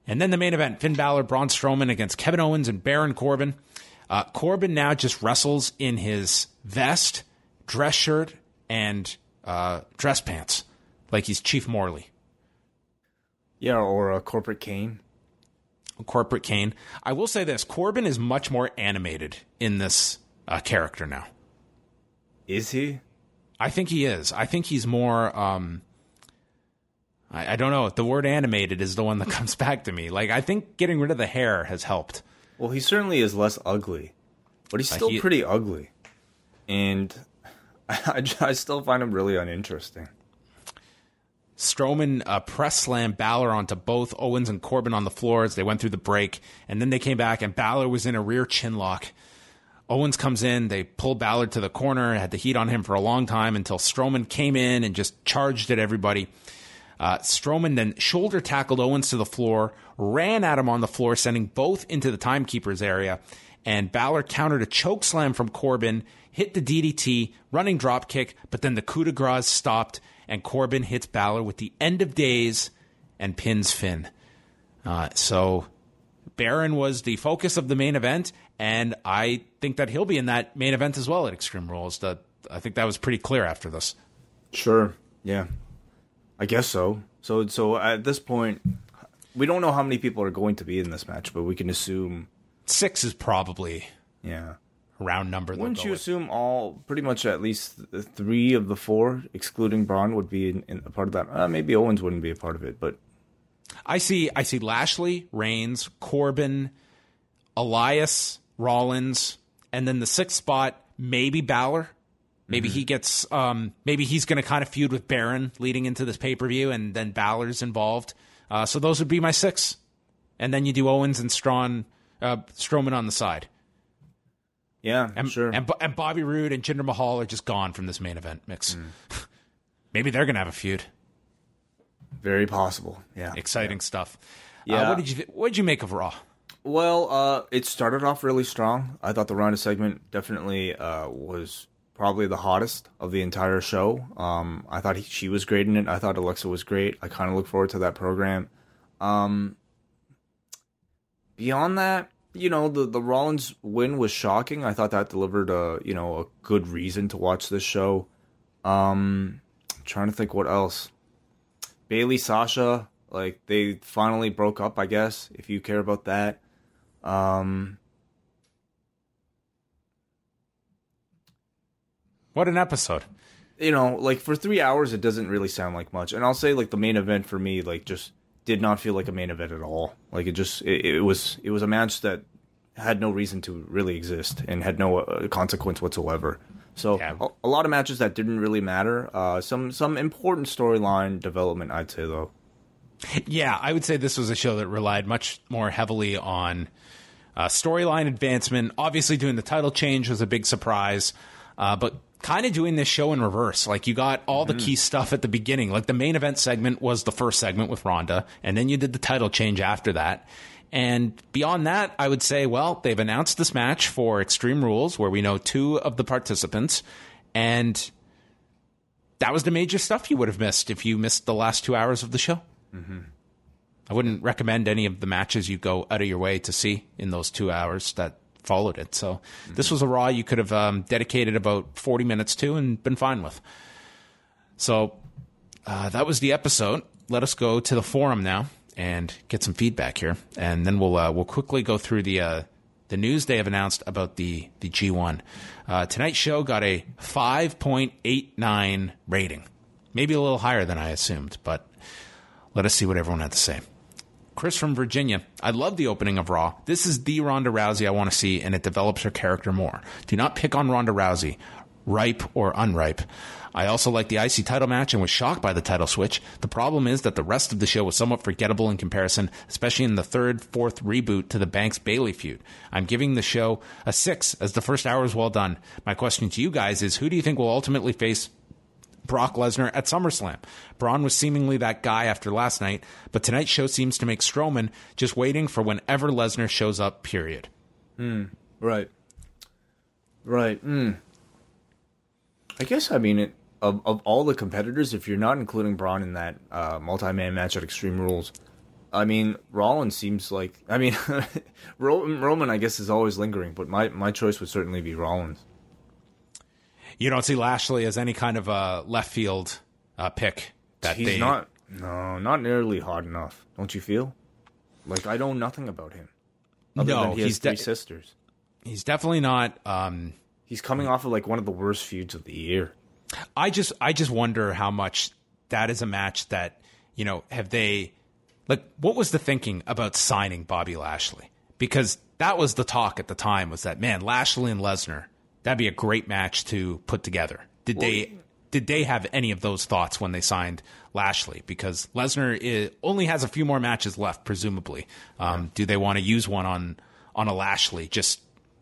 And then the main event Finn Balor, Braun Strowman against Kevin Owens and Baron Corbin. Uh, Corbin now just wrestles in his vest, dress shirt, and uh, dress pants like he's Chief Morley, yeah, or a corporate Kane. Corporate Kane. I will say this Corbin is much more animated in this uh, character now. Is he? I think he is. I think he's more. Um, I, I don't know. The word animated is the one that (laughs) comes back to me. Like I think getting rid of the hair has helped. Well, he certainly is less ugly, but he's still he- pretty ugly, and (laughs) I, I still find him really uninteresting. Strowman uh, press slam Balor onto both Owens and Corbin on the floor as they went through the break, and then they came back and Balor was in a rear chin lock. Owens comes in, they pull Balor to the corner, had the heat on him for a long time until Strowman came in and just charged at everybody. Uh, Strowman then shoulder tackled Owens to the floor, ran at him on the floor, sending both into the timekeeper's area. And Balor countered a choke slam from Corbin, hit the DDT, running drop kick, but then the coup de grace stopped, and Corbin hits Balor with the end of days and pins Finn. Uh, so Baron was the focus of the main event, and I think that he'll be in that main event as well at Extreme Rules. That I think that was pretty clear after this. Sure. Yeah. I guess so. So so at this point, we don't know how many people are going to be in this match, but we can assume. Six is probably Yeah. A round number. they'll Wouldn't go you with. assume all, pretty much at least three of the four, excluding Braun, would be in, in a part of that? Uh, maybe Owens wouldn't be a part of it, but I see. I see Lashley, Reigns, Corbin, Elias, Rollins, and then the sixth spot, maybe Balor. Maybe he gets. Um, maybe he's going to kind of feud with Baron leading into this pay per view, and then Balor's involved. Uh, so those would be my six, and then you do Owens and Strawn, uh, Strowman on the side, yeah, and, sure. and and Bobby Roode and Jinder Mahal are just gone from this main event mix. (laughs) maybe they're going to have a feud. Very possible. Yeah. Exciting stuff. Uh, Yeah. what did you What did you make of Raw? Well, uh, it started off really strong. I thought the Ronda segment definitely uh, was probably the hottest of the entire show. Um, I thought he, she was great in it. I thought Alexa was great. I kind of look forward to that program. Um, beyond that, you know, the the Rollins win was shocking. I thought that delivered a you know a good reason to watch this show. Um, trying to think what else. Bayley Sasha, like they finally broke up. I guess if you care about that. Um, What an episode. you know, like for three hours, it doesn't really sound like much. And I'll say, like the main event for me, like just did not feel like a main event at all. Like it just, it, it was, it was a match that had no reason to really exist and had no uh, consequence whatsoever. So Yeah. a, a lot of matches that didn't really matter. Uh, some some important storyline development, I'd say though. Yeah, I would say this was a show that relied much more heavily on uh, storyline advancement. Obviously, doing the title change was a big surprise, uh, but kind of doing this show in reverse. Like you got all the mm-hmm. key stuff at the beginning. Like the main event segment was the first segment with Ronda, and then you did the title change after that. And beyond that, I would say, well, they've announced this match for Extreme Rules, where we know two of the participants, and that was the major stuff you would have missed if you missed the last two hours of the show. Mm-hmm. I wouldn't recommend any of the matches you go out of your way to see in those two hours that followed it. So this was a Raw you could have um, dedicated about 40 minutes to and been fine with. So uh, that was the episode. Let us go to the forum now and get some feedback here, and then we'll uh, we'll quickly go through the uh, the news they have announced about the the G1. Uh, tonight's show got a 5.89 rating, maybe a little higher than I assumed, but let us see what everyone had to say. Chris from Virginia. I love the opening of Raw. This is the Ronda Rousey I want to see, and it develops her character more. Do not pick on Ronda Rousey, ripe or unripe. I also like the IC title match and was shocked by the title switch. The problem is that the rest of the show was somewhat forgettable in comparison, especially in the third, fourth reboot to the Banks Bayley feud. I'm giving the show a six as the first hour is well done. My question to you guys is who do you think will ultimately face Brock Lesnar at SummerSlam. Braun was seemingly that guy after last night, but tonight's show seems to make Strowman just waiting for whenever Lesnar shows up, period. Right. Right. Mm. I guess I mean it of of all the competitors, if you're not including Braun in that uh, multi-man match at Extreme Rules, I mean Rollins seems like I mean (laughs) Ro- Roman I guess is always lingering, but my my choice would certainly be Rollins. You don't see Lashley as any kind of a left field uh, pick that He's they not no, not nearly hot enough. Don't you feel? Like I know nothing about him. Other No, than he has he's three de- sisters. He's definitely not. Um, He's coming off of like one of the worst feuds of the year. I just I just wonder how much that is a match that you know have they like what was the thinking about signing Bobby Lashley because that was the talk at the time was that man Lashley and Lesnar that'd be a great match to put together did they did they have any of those thoughts when they signed Lashley because Lesnar i only has a few more matches left presumably um, do they want to use one on on a Lashley just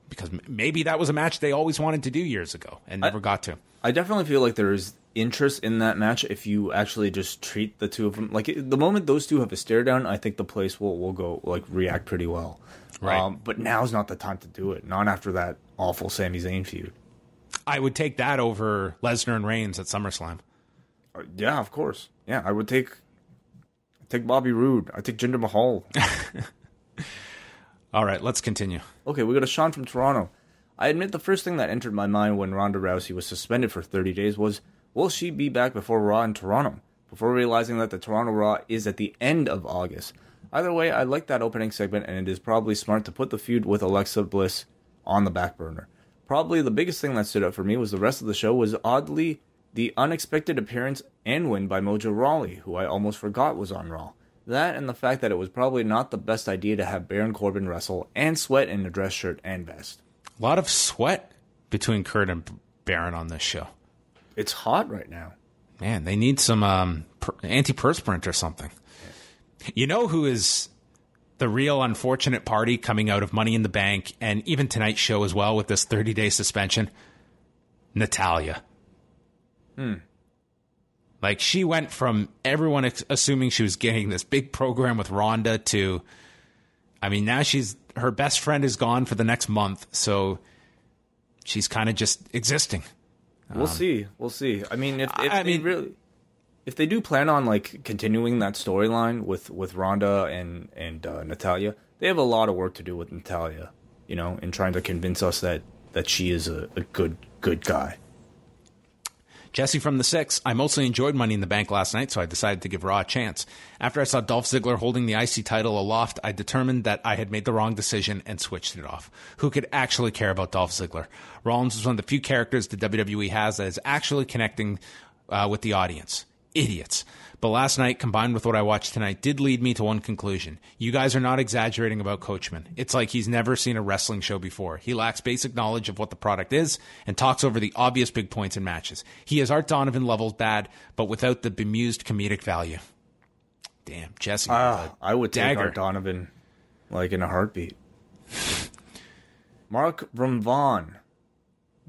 because maybe that was a match they always wanted to do years ago and never got to I definitely feel like there is interest in that match if you actually just treat the two of them like the moment those two have a stare down. I think the place will will go like react pretty well. Right. Um, but now's not the time to do it. Not after that awful Sami Zayn feud. I would take that over Lesnar and Reigns at SummerSlam. Uh, yeah, of course. Yeah, I would take take Bobby Roode. I take Jinder Mahal. (laughs) All right, let's continue. Okay, we got a Sean from Toronto. I admit the first thing that entered my mind when Ronda Rousey was suspended for 30 days was, will she be back before Raw in Toronto? Before realizing that the Toronto Raw is at the end of August. Either way, I like that opening segment, and it is probably smart to put the feud with Alexa Bliss on the back burner. Probably the biggest thing that stood out for me was the rest of the show was oddly the unexpected appearance and win by Mojo Rawley, who I almost forgot was on Raw. That and the fact that it was probably not the best idea to have Baron Corbin wrestle and sweat in a dress shirt and vest. A lot of sweat between Kurt and Baron on this show. It's hot right now. Man, they need some um, per- antiperspirant or something. You know who is the real unfortunate party coming out of Money in the Bank and even tonight's show as well with this 30 day suspension? Natalya. Hmm. Like she went from everyone ex- assuming she was getting this big program with Ronda to, I mean, now she's her best friend is gone for the next month, so she's kind of just existing. We'll see. We'll see. I mean, if, if I mean- really, if they do plan on like continuing that storyline with with Ronda and and uh, Natalya, they have a lot of work to do with Natalya. You know, in trying to convince us that that she is a, a good good guy. Jesse from the Six. I mostly enjoyed Money in the Bank last night, so I decided to give Raw a chance. After I saw Dolph Ziggler holding the IC title aloft, I determined that I had made the wrong decision and switched it off. Who could actually care about Dolph Ziggler? Rollins is one of the few characters the WWE has that is actually connecting uh, with the audience. Idiots. But last night, combined with what I watched tonight, did lead me to one conclusion. You guys are not exaggerating about Coachman. It's like he's never seen a wrestling show before. He lacks basic knowledge of what the product is and talks over the obvious big points in matches. He is Art Donovan levels bad, but without the bemused comedic value. Damn, Jesse. Ah, I would take. Art Donovan like in a heartbeat. (laughs) Mark from Vaughan.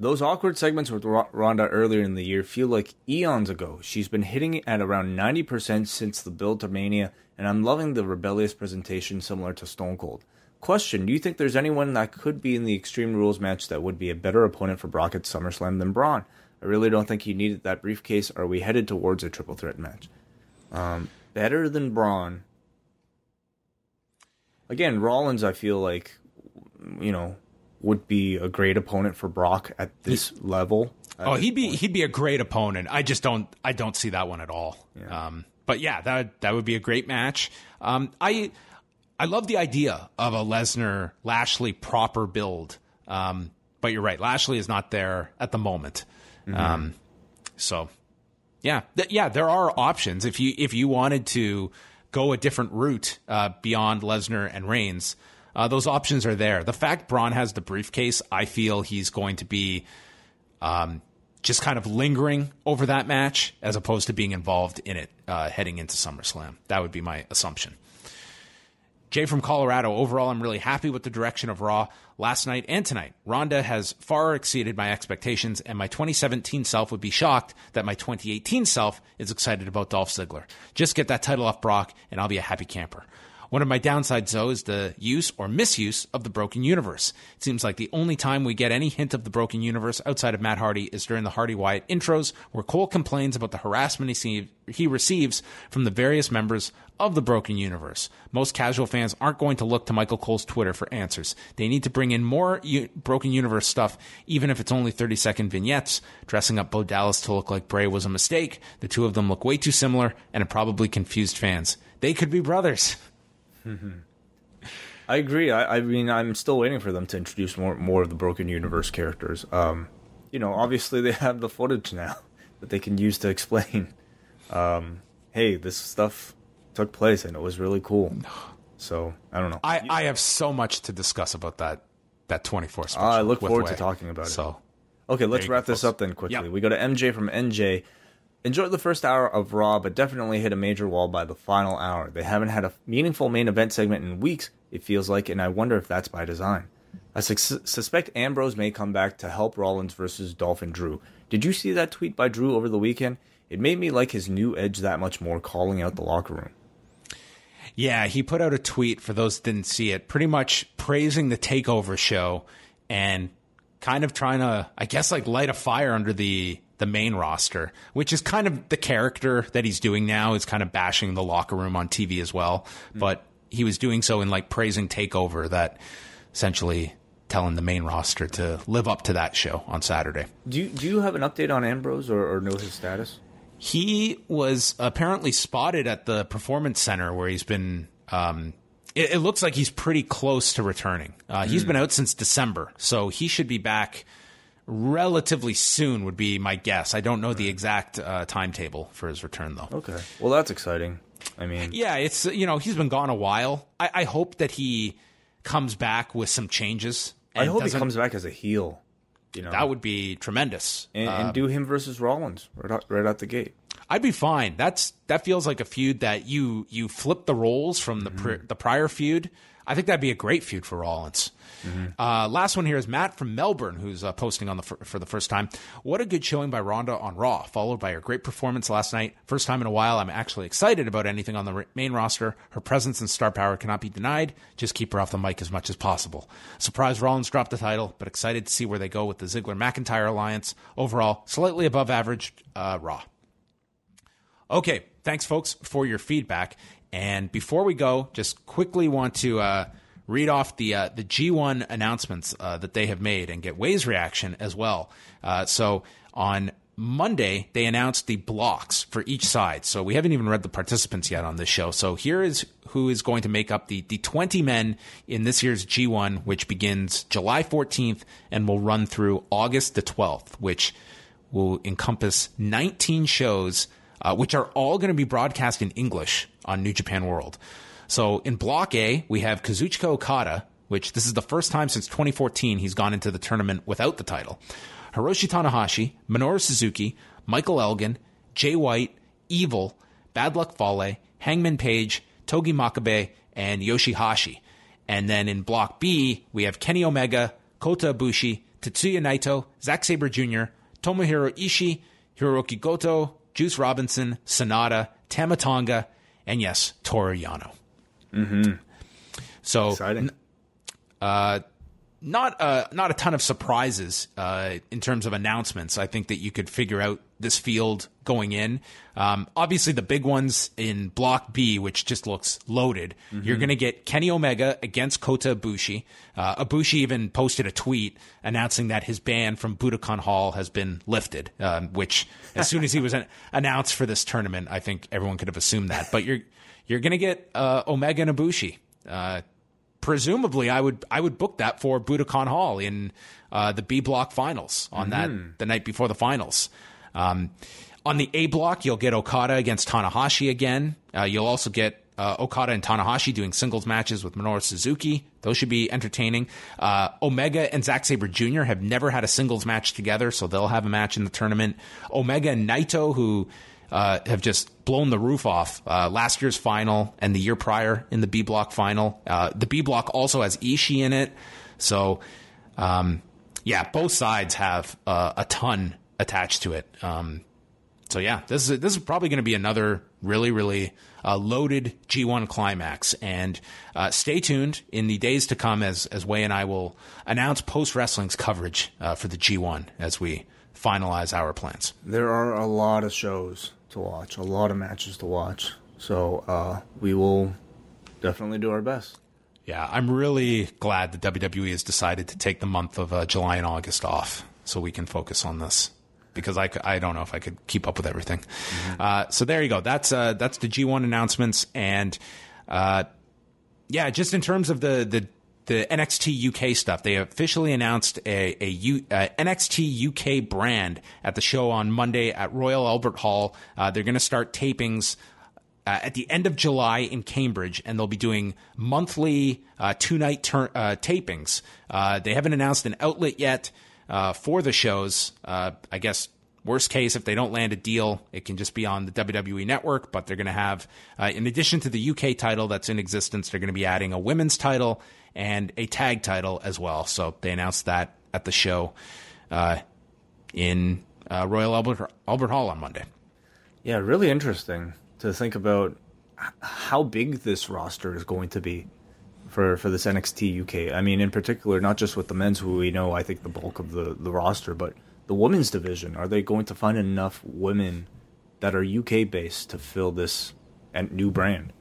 Those awkward segments with Ro- Ronda earlier in the year feel like eons ago. She's been hitting at around 90% since the build to Mania, and I'm loving the rebellious presentation similar to Stone Cold. Question Do you think there's anyone that could be in the Extreme Rules match that would be a better opponent for Brock at SummerSlam than Braun? I really don't think he needed that briefcase. Are we headed towards a triple threat match? Um, better than Braun. Again, Rollins, I feel like, you know, would be a great opponent for Brock at this level. Oh, he'd be he'd be a great opponent. I just don't I don't see that one at all. Um, but yeah, that that would be a great match. Um, I I love the idea of a Lesnar Lashley proper build. Um, but you're right, Lashley is not there at the moment. Um, so yeah, th- yeah, there are options if you if you wanted to go a different route uh, beyond Lesnar and Reigns. Uh, those options are there. The fact Braun has the briefcase, I feel he's going to be um, just kind of lingering over that match as opposed to being involved in it uh, heading into SummerSlam. That would be my assumption. Jay from Colorado. Overall, I'm really happy with the direction of Raw last night and tonight. Ronda has far exceeded my expectations, and my 2017 self would be shocked that my 2018 self is excited about Dolph Ziggler. Just get that title off Brock, and I'll be a happy camper. One of my downsides, though, is the use or misuse of the Broken Universe. It seems like the only time we get any hint of the Broken Universe outside of Matt Hardy is during the Hardy Wyatt intros, where Cole complains about the harassment he, he receives from the various members of the Broken Universe. Most casual fans aren't going to look to Michael Cole's Twitter for answers. They need to bring in more U- Broken Universe stuff, even if it's only 30 second vignettes. Dressing up Bo Dallas to look like Bray was a mistake. The two of them look way too similar, and it probably confused fans. They could be brothers. I agree. I, I mean, I'm still waiting for them to introduce more more of the Broken Universe characters. Um, you know, obviously they have the footage now (laughs) that they can use to explain. Um, hey, this stuff took place and it was really cool. So I don't know. I, I have so much to discuss about that that 24 special. Ah, I look forward to talking about it. So, Okay, let's wrap this up then quickly. Yep. We go to MJ from NJ. Enjoyed the first hour of Raw, but definitely hit a major wall by the final hour. They haven't had a meaningful main event segment in weeks, it feels like, and I wonder if that's by design. I sus- suspect Ambrose may come back to help Rollins versus Dolph and Drew. Did you see that tweet by Drew over the weekend? It made me like his new edge that much more, calling out the locker room. yeah, he put out a tweet for those that didn't see it, pretty much praising the Takeover show and kind of trying to, I guess, like light a fire under the the main roster, which is kind of the character that he's doing now. Is kind of bashing the locker room on TV as well, but he was doing so in like praising Takeover, that essentially telling the main roster to live up to that show on Saturday. Do you, do you have an update on Ambrose or, or know his status? He was apparently spotted at the performance center where he's been. Um, it, it looks like he's pretty close to returning. Uh, He's been out since December, so he should be back relatively soon. Would be my guess. I don't know the exact uh, timetable for his return though. Okay. Well, that's exciting. I mean, Yeah, it's you know he's been gone a while. I, I hope that he comes back with some changes. I hope he comes back as a heel. You know, That would be tremendous. and, and do him versus Rollins right out, right out the gate. I'd be fine. That's that feels like a feud that you you flip the roles from the pr- the prior feud. I think that'd be a great feud for Rollins. Uh, last one here is Matt from Melbourne, who's uh, posting on the for the first time. What a good showing by Ronda on Raw, followed by her great performance last night. First time in a while, I'm actually excited about anything on the main roster. Her presence and star power cannot be denied. Just keep her off the mic as much as possible. Surprise, Rollins dropped the title, but excited to see where they go with the Ziggler McIntyre alliance. Overall, slightly above average uh, Raw. Okay, thanks, folks, for your feedback. And before we go, just quickly want to uh, read off the uh, the G1 announcements uh, that they have made and get Wai's reaction as well. Uh, so on Monday, they announced the blocks for each side. So we haven't even read the participants yet on this show. So here is who is going to make up the, the 20 men in this year's G1, which begins July 14th and will run through August the 12th, which will encompass 19 shows, uh, which are all going to be broadcast in English on New Japan World. So in Block A, we have Kazuchika Okada, which this is the first time since 2014 he's gone into the tournament without the title. Hiroshi Tanahashi, Minoru Suzuki, Michael Elgin, Jay White, Evil, Bad Luck Fale, Hangman Page, Togi Makabe, and Yoshihashi. And then in Block B, we have Kenny Omega, Kota Ibushi, Tetsuya Naito, Zack Sabre Jr., Tomohiro Ishii, Hiroki Goto, Juice Robinson, Sanada, Tamatonga, and yes, Toru Yano. Mm-hmm. So Exciting. Not uh, not a ton of surprises uh, in terms of announcements. I think that you could figure out this field going in. Um, obviously, the big ones in Block B, which just looks loaded. You're going to get Kenny Omega against Kota Ibushi. Uh, Ibushi even posted a tweet announcing that his ban from Budokan Hall has been lifted. Um, which, as soon as he was an- (laughs) announced for this tournament, I think everyone could have assumed that. But you're you're going to get uh, Omega and Ibushi. Presumably I would I would book that for Budokan Hall in uh, the B block finals on that the night before the finals. Um, on the A block, you'll get Okada against Tanahashi again. Uh, you'll also get uh, Okada and Tanahashi doing singles matches with Minoru Suzuki. Those should be entertaining. Uh, Omega and Zack Sabre Jr. have never had a singles match together, so they'll have a match in the tournament. Omega and Naito, who uh, have just blown the roof off uh, last year's final and the year prior in the B block final. Uh, the B block also has Ishii in it, so um, yeah, both sides have uh, a ton attached to it. Um, so yeah, this is this is probably going to be another really really uh, loaded G1 climax, and uh, stay tuned in the days to come as as Wai and I will announce post wrestling's coverage uh, for the G1 as we finalize our plans. There are a lot of shows to watch, a lot of matches to watch. So uh, we will definitely do our best. Yeah, I'm really glad that WWE has decided to take the month of uh, July and August off so we can focus on this because I, I don't know if I could keep up with everything. Uh, so there you go. That's uh, that's the G1 announcements and uh, yeah, just in terms of the the the NXT UK stuff, they officially announced a, uh, NXT UK brand at the show on Monday at Royal Albert Hall. Uh, they're going to start tapings uh, at the end of July in Cambridge, and they'll be doing monthly uh, two night tur- uh, tapings. They haven't announced an outlet yet for the shows. I guess worst case, if they don't land a deal, it can just be on the WWE network. But they're going to have, uh, in addition to the UK title that's in existence, they're going to be adding a women's title and a tag title as well. So they announced that at the show uh, in uh, Royal Albert Albert Hall on Monday. Yeah, really interesting to think about how big this roster is going to be for for this NXT UK. I mean, in particular, not just with the men's, who we know, I think the bulk of the the roster, but the women's division. Are they going to find enough women that are UK based to fill this new brand?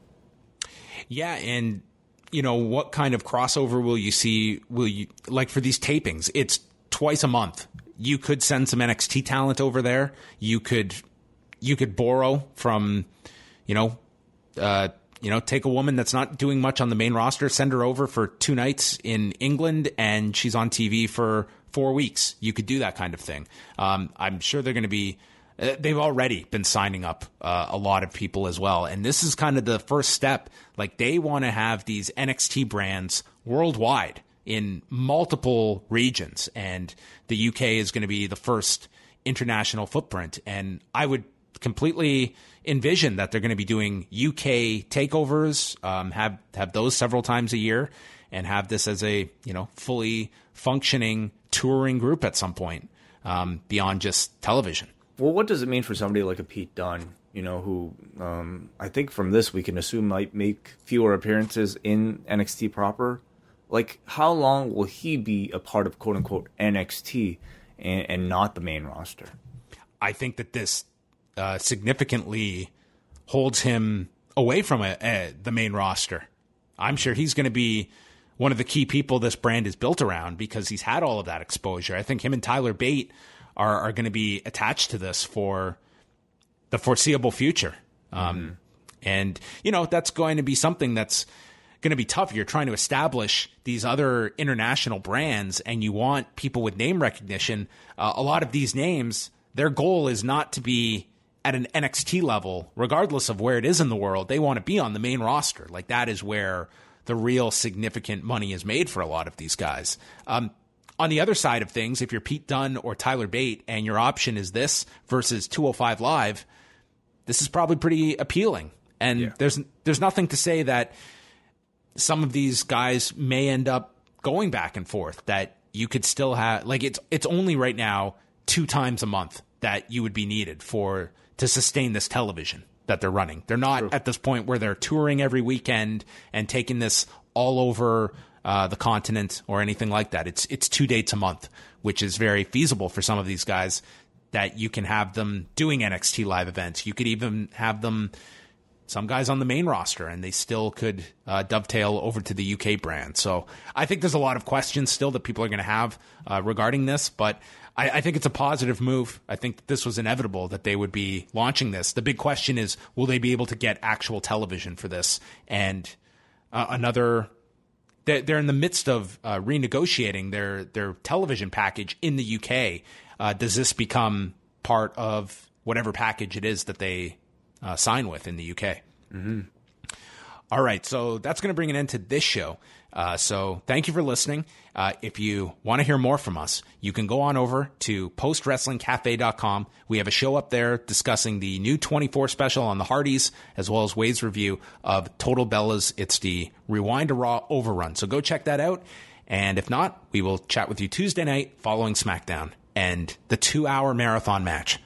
Yeah, and you know what kind of crossover will you see? Will you like for these tapings? It's twice a month. You could send some NXT talent over there. You could you could borrow from, you know, uh, you know, take a woman that's not doing much on the main roster, send her over for two nights in England, and she's on TV for four weeks. You could do that kind of thing. Um, I'm sure they're going to be. Uh, They've already been signing up uh, a lot of people as well, and this is kind of the first step. Like they want to have these NXT brands worldwide in multiple regions, and the UK is going to be the first international footprint. And I would completely envision that they're going to be doing UK takeovers, um, have have those several times a year, and have this as a you know fully functioning touring group at some point um, beyond just television. Well, what does it mean for somebody like a Pete Dunne? You know, who um, I think from this we can assume might make fewer appearances in NXT proper. Like, how long will he be a part of quote unquote NXT and, and not the main roster? I think that this uh, significantly holds him away from a, a, the main roster. I'm sure he's going to be one of the key people this brand is built around because he's had all of that exposure. I think him and Tyler Bate are, are going to be attached to this for the foreseeable future. Um, mm-hmm. And, you know, that's going to be something that's going to be tough. You're trying to establish these other international brands and you want people with name recognition. Uh, a lot of these names, their goal is not to be at an NXT level, regardless of where it is in the world. They want to be on the main roster. Like that is where the real significant money is made for a lot of these guys. Um, on the other side of things, if you're Pete Dunne or Tyler Bate and your option is this versus 205 Live, this is probably pretty appealing. And yeah. there's there's nothing to say that some of these guys may end up going back and forth that you could still have like it's it's only right now two times a month that you would be needed for to sustain this television that they're running. They're not True. at this point where they're touring every weekend and taking this all over uh, the continent or anything like that. It's it's two dates a month, which is very feasible for some of these guys. That you can have them doing NXT live events. You could even have them some guys on the main roster, and they still could uh, dovetail over to the UK brand. So I think there's a lot of questions still that people are going to have uh, regarding this, but I, I, think it's a positive move. I think this was inevitable that they would be launching this. The big question is, will they be able to get actual television for this? And uh, another. They're in the midst of uh, renegotiating their their television package in the UK. Uh, does this become part of whatever package it is that they uh, sign with in the UK. Mm-hmm. All right, so that's going to bring an end to this show. Uh, so thank you for listening. Uh, if you want to hear more from us, you can go on over to postwrestlingcafe.com. We have a show up there discussing the new 24 special on the Hardys, as well as Wade's review of Total Bellas. It's the Rewind to Raw overrun. So go check that out. And if not, we will chat with you Tuesday night following SmackDown and the two hour marathon match